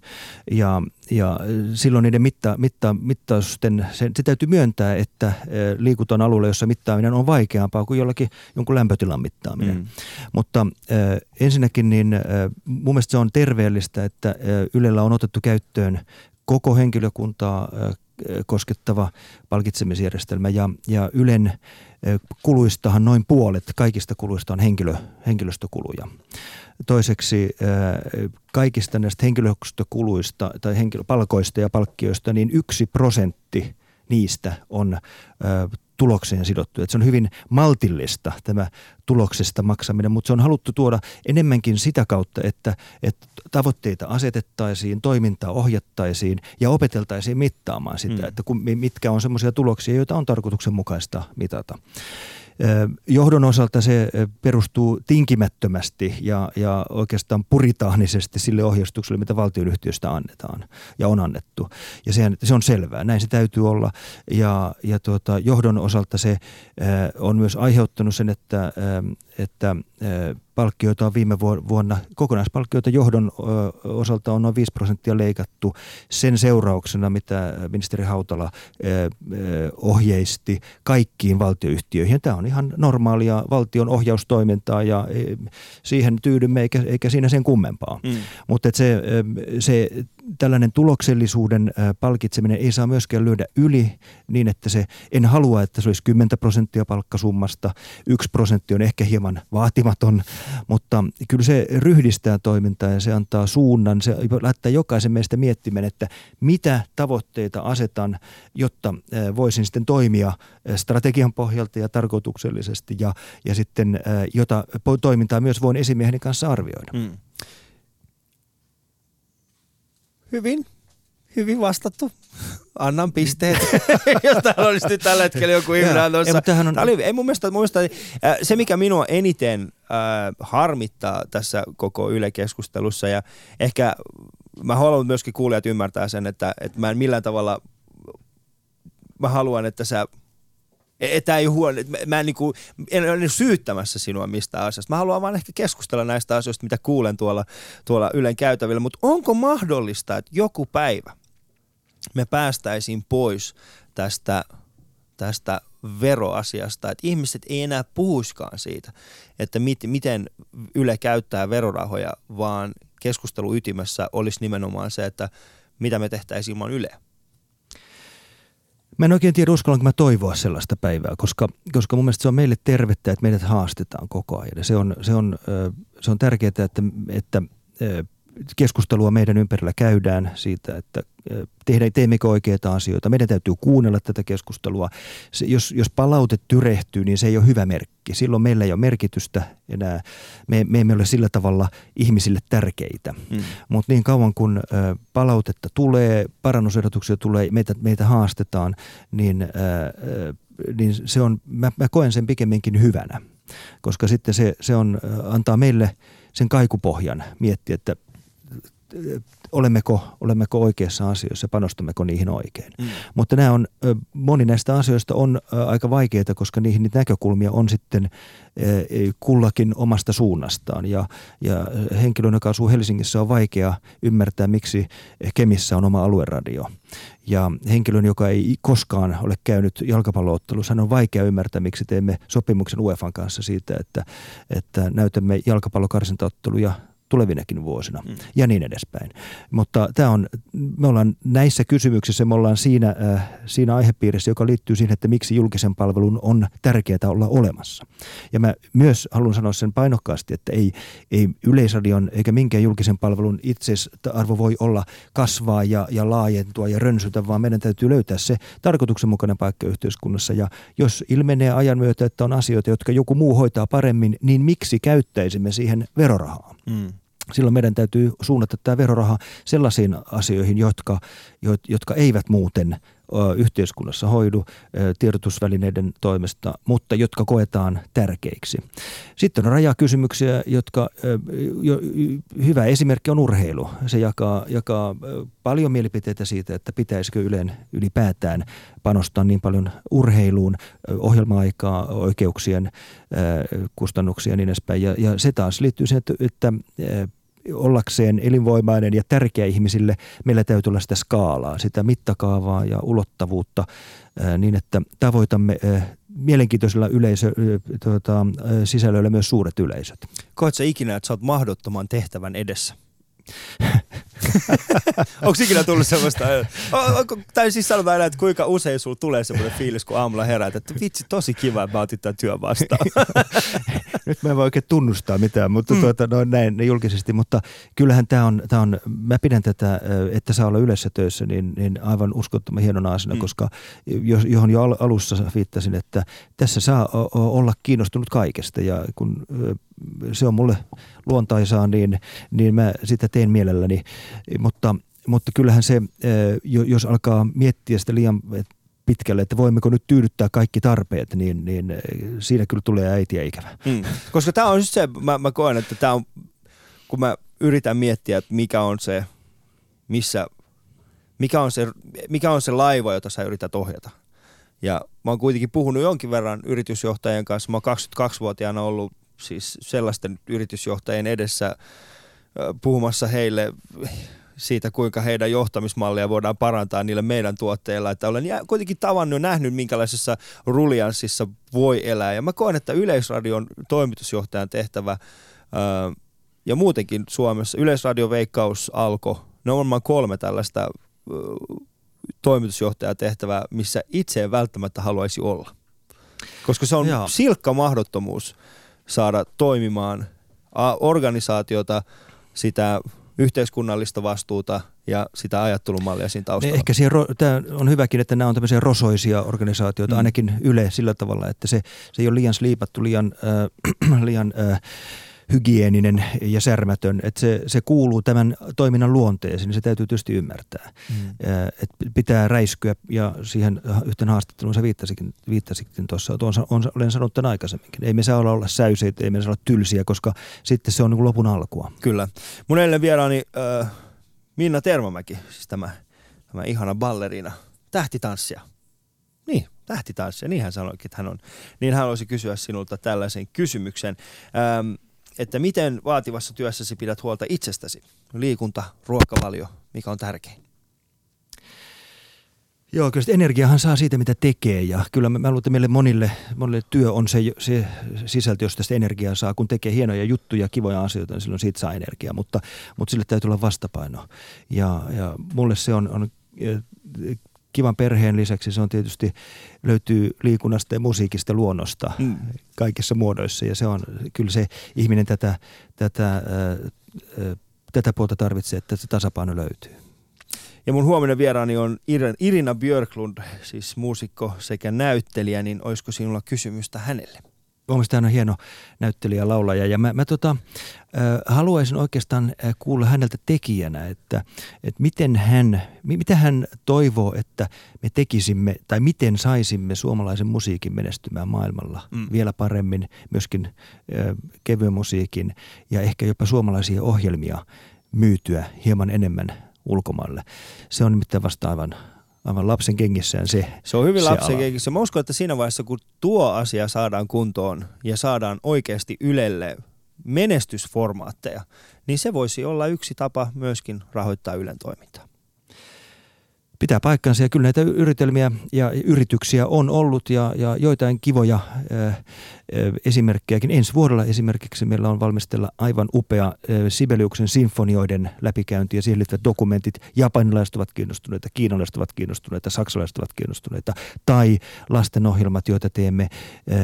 Ja, ja silloin niiden mitta, mitta, mittausten, se, se täytyy myöntää, että liikutaan alueella, jossa mittaaminen on vaikeampaa kuin jollakin jonkun lämpötilan mittaaminen. Mm. Mutta äh, ensinnäkin niin äh, mun mielestä se on terveellistä, että äh, Ylellä on otettu käyttöön koko henkilökuntaa äh, koskettava palkitsemisjärjestelmä ja, ja Ylen kuluistahan noin puolet kaikista kuluista on henkilö, henkilöstökuluja. Toiseksi kaikista näistä henkilöstökuluista tai henkilöpalkoista ja palkkioista niin yksi prosentti niistä on tulokseen sidottu. Että se on hyvin maltillista tämä tuloksesta maksaminen, mutta se on haluttu tuoda enemmänkin sitä kautta, että, että tavoitteita asetettaisiin, toimintaa ohjattaisiin ja opeteltaisiin mittaamaan sitä, mm. että kun, mitkä on semmoisia tuloksia, joita on tarkoituksenmukaista mitata. Johdon osalta se perustuu tinkimättömästi ja, ja oikeastaan puritaanisesti sille ohjeistukselle, mitä valtionyhtiöstä annetaan ja on annettu. Ja se, se on selvää, näin se täytyy olla. Ja, ja tuota, johdon osalta se on myös aiheuttanut sen, että, että palkkioita on viime vuonna, kokonaispalkkioita johdon osalta on noin 5 prosenttia leikattu sen seurauksena, mitä ministeri Hautala ohjeisti kaikkiin valtioyhtiöihin. Tämä on ihan normaalia valtion ohjaustoimintaa ja siihen tyydymme eikä, eikä siinä sen kummempaa. Mm. Mutta se, se tällainen tuloksellisuuden palkitseminen ei saa myöskään lyödä yli niin, että se, en halua, että se olisi 10 prosenttia palkkasummasta, yksi prosentti on ehkä hieman vaatimaton, mutta kyllä se ryhdistää toimintaa ja se antaa suunnan, se laittaa jokaisen meistä miettimään, että mitä tavoitteita asetan, jotta voisin sitten toimia strategian pohjalta ja tarkoituksellisesti ja, ja sitten jota toimintaa myös voin esimieheni kanssa arvioida. Mm. Hyvin, hyvin vastattu. Annan pisteet, jos täällä olisi nyt tällä hetkellä joku ihminen tuossa. Ei, on... oli, ei mun mielestä, mun mielestä äh, se, mikä minua eniten äh, harmittaa tässä koko Yle-keskustelussa ja ehkä mä haluan myöskin kuulijat ymmärtää sen, että, että mä en millään tavalla, mä haluan, että sä Tämä ei huono, mä en, niin kuin, en ole syyttämässä sinua mistä asiasta. Mä haluan vaan ehkä keskustella näistä asioista, mitä kuulen tuolla, tuolla Ylen käytävillä. Mutta onko mahdollista, että joku päivä me päästäisiin pois tästä, tästä veroasiasta, että ihmiset ei enää puhuiskaan siitä, että mit, miten Yle käyttää verorahoja, vaan keskustelu ytimessä olisi nimenomaan se, että mitä me tehtäisiin ilman Yleä. Mä en oikein tiedä, uskallanko mä toivoa sellaista päivää, koska, koska mun mielestä se on meille tervettä, että meidät haastetaan koko ajan. Se on, se on, se on tärkeää, että, että keskustelua meidän ympärillä käydään siitä, että tehdään, teemmekö oikeita asioita. Meidän täytyy kuunnella tätä keskustelua. Se, jos, jos palaute tyrehtyy, niin se ei ole hyvä merkki. Silloin meillä ei ole merkitystä enää. Me, me emme ole sillä tavalla ihmisille tärkeitä. Hmm. Mutta niin kauan kun ö, palautetta tulee, parannusehdotuksia tulee, meitä, meitä haastetaan, niin, ö, niin se on, mä, mä koen sen pikemminkin hyvänä. Koska sitten se, se on, antaa meille sen kaikupohjan miettiä, että olemmeko, olemmeko oikeassa asioissa, panostammeko niihin oikein. Mm. Mutta nämä on, moni näistä asioista on aika vaikeita, koska niihin niitä näkökulmia on sitten kullakin omasta suunnastaan. Ja, ja henkilön, joka asuu Helsingissä, on vaikea ymmärtää, miksi Kemissä on oma alueradio. Ja henkilön, joka ei koskaan ole käynyt jalkapalloottelussa, on vaikea ymmärtää, miksi teemme sopimuksen UEFan kanssa siitä, että, että näytämme jalkapallokarsintaotteluja tulevinakin vuosina mm. ja niin edespäin. Mutta tämä on, me ollaan näissä kysymyksissä, me ollaan siinä, äh, siinä aihepiirissä, joka liittyy siihen, että miksi julkisen palvelun on tärkeää olla olemassa. Ja mä myös haluan sanoa sen painokkaasti, että ei, ei yleisradion eikä minkään julkisen palvelun arvo voi olla kasvaa ja, ja laajentua ja rönsytä, vaan meidän täytyy löytää se tarkoituksenmukainen paikka yhteiskunnassa. Ja jos ilmenee ajan myötä, että on asioita, jotka joku muu hoitaa paremmin, niin miksi käyttäisimme siihen verorahaa? Mm silloin meidän täytyy suunnata tämä veroraha sellaisiin asioihin, jotka, jotka eivät muuten yhteiskunnassa hoidu tiedotusvälineiden toimesta, mutta jotka koetaan tärkeiksi. Sitten on rajakysymyksiä, jotka jo, hyvä esimerkki on urheilu. Se jakaa, jakaa paljon mielipiteitä siitä, että pitäisikö Ylen ylipäätään panostaa niin paljon urheiluun, ohjelma-aikaa, oikeuksien kustannuksia ja niin edespäin. Ja, ja se taas liittyy siihen, että, että ollakseen elinvoimainen ja tärkeä ihmisille, meillä täytyy olla sitä skaalaa, sitä mittakaavaa ja ulottavuutta niin, että tavoitamme mielenkiintoisilla yleisö, tuota, sisällöillä myös suuret yleisöt. Koetko ikinä, että sä oot mahdottoman tehtävän edessä? Onko ikinä tullut semmoista, tai siis sanotaan enää, että kuinka usein sulla tulee semmoinen fiilis, kun aamulla heräät, että vitsi tosi kiva, että mä otin tämän työn vastaan. Nyt mä en voi oikein tunnustaa mitään, mutta mm. tuota, no, näin julkisesti, mutta kyllähän tämä on, tää on, mä pidän tätä, että saa olla yleensä töissä, niin, niin aivan uskottoman hienon asiana, mm. koska johon jo alussa viittasin, että tässä saa olla kiinnostunut kaikesta ja kun se on mulle luontaisaa, niin, niin mä sitä teen mielelläni. Mutta, mutta kyllähän se, jos alkaa miettiä sitä liian pitkälle, että voimmeko nyt tyydyttää kaikki tarpeet, niin, niin siinä kyllä tulee äitiä ikävä. Hmm. Koska tämä on se, mä, mä koen, että tämä on, kun mä yritän miettiä, että mikä on se, missä, mikä on se, mikä on se laiva, jota sä yrität ohjata. Ja mä oon kuitenkin puhunut jonkin verran yritysjohtajien kanssa. Mä oon 22-vuotiaana ollut siis sellaisten yritysjohtajien edessä puhumassa heille siitä, kuinka heidän johtamismallia voidaan parantaa niillä meidän tuotteilla. Että olen kuitenkin tavannut ja nähnyt, minkälaisessa rulianssissa voi elää. Ja mä koen, että Yleisradion toimitusjohtajan tehtävä ja muutenkin Suomessa, Yleisradio, Veikkaus, Alko, ne on varmaan kolme tällaista toimitusjohtajatehtävää, missä itse ei välttämättä haluaisi olla. Koska se on Joo. silkka mahdottomuus saada toimimaan organisaatiota, sitä yhteiskunnallista vastuuta ja sitä ajattelumallia siinä taustalla. Ehkä siihen, tämä on hyväkin, että nämä on tämmöisiä rosoisia organisaatioita, mm. ainakin Yle sillä tavalla, että se, se ei ole liian sliipattu, liian, äh, liian äh, hygieninen ja särmätön, että se, se kuuluu tämän toiminnan luonteeseen, niin se täytyy tietysti ymmärtää. Mm. Että pitää räiskyä ja siihen yhten haastatteluun sä viittasikin, viittasikin tuossa, on, on, olen sanonut tämän aikaisemminkin. Ei me saa olla, olla säyseitä, ei me saa olla tylsiä, koska sitten se on niin lopun alkua. Kyllä. Mun eilen vieraani äh, Minna Tervamäki, siis tämä, tämä ihana ballerina, tähtitanssia. Niin, tähtitanssia, niin hän sanoikin, että hän on. Niin hän haluaisi kysyä sinulta tällaisen kysymyksen. Ähm, että miten vaativassa työssäsi pidät huolta itsestäsi? Liikunta, ruokavalio, mikä on tärkein? Joo, kyllä energiahan saa siitä, mitä tekee ja kyllä mä, luulen, että meille monille, monille työ on se, se sisältö, josta sitä energiaa saa. Kun tekee hienoja juttuja, kivoja asioita, niin silloin siitä saa energiaa, mutta, mutta sille täytyy olla vastapaino. Ja, ja mulle se on, on kivan perheen lisäksi se on tietysti, löytyy liikunnasta ja musiikista luonnosta mm. kaikissa muodoissa ja se on kyllä se ihminen tätä, tätä, ää, tätä puolta tarvitsee, että se tasapaino löytyy. Ja mun huominen vieraani on Irina Björklund, siis muusikko sekä näyttelijä, niin olisiko sinulla kysymystä hänelle? Hän on hieno näyttelijä, laulaja ja mä, mä tota, äh, haluaisin oikeastaan kuulla häneltä tekijänä, että, että miten hän, mitä hän toivoo, että me tekisimme tai miten saisimme suomalaisen musiikin menestymään maailmalla mm. vielä paremmin, myöskin äh, kevyen musiikin ja ehkä jopa suomalaisia ohjelmia myytyä hieman enemmän ulkomaille. Se on nimittäin vasta aivan aivan lapsen kengissään se Se on hyvin se lapsen ala. kengissä. Mä uskon, että siinä vaiheessa, kun tuo asia saadaan kuntoon ja saadaan oikeasti Ylelle menestysformaatteja, niin se voisi olla yksi tapa myöskin rahoittaa Ylen toimintaa pitää paikkansa ja kyllä näitä yritelmiä ja yrityksiä on ollut ja, ja joitain kivoja ää, ää, esimerkkejäkin. Ensi vuodella esimerkiksi meillä on valmistella aivan upea ää, Sibeliuksen sinfonioiden läpikäynti ja siihen liittyvät dokumentit. Japanilaiset ovat kiinnostuneita, kiinalaiset ovat kiinnostuneita, saksalaiset ovat kiinnostuneita tai lastenohjelmat, joita teemme, ää,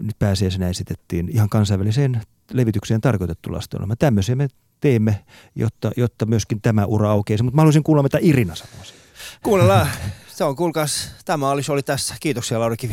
nyt pääsiäisenä esitettiin ihan kansainväliseen levitykseen tarkoitettu lastenohjelma. Tämmöisiä me teemme, jotta, jotta myöskin tämä ura aukeisi. Mutta mä haluaisin kuulla, mitä Irina sanoo Kuunnellaan. Se on, kuulkaas, tämä oli, oli tässä. Kiitoksia Lauri Kivi.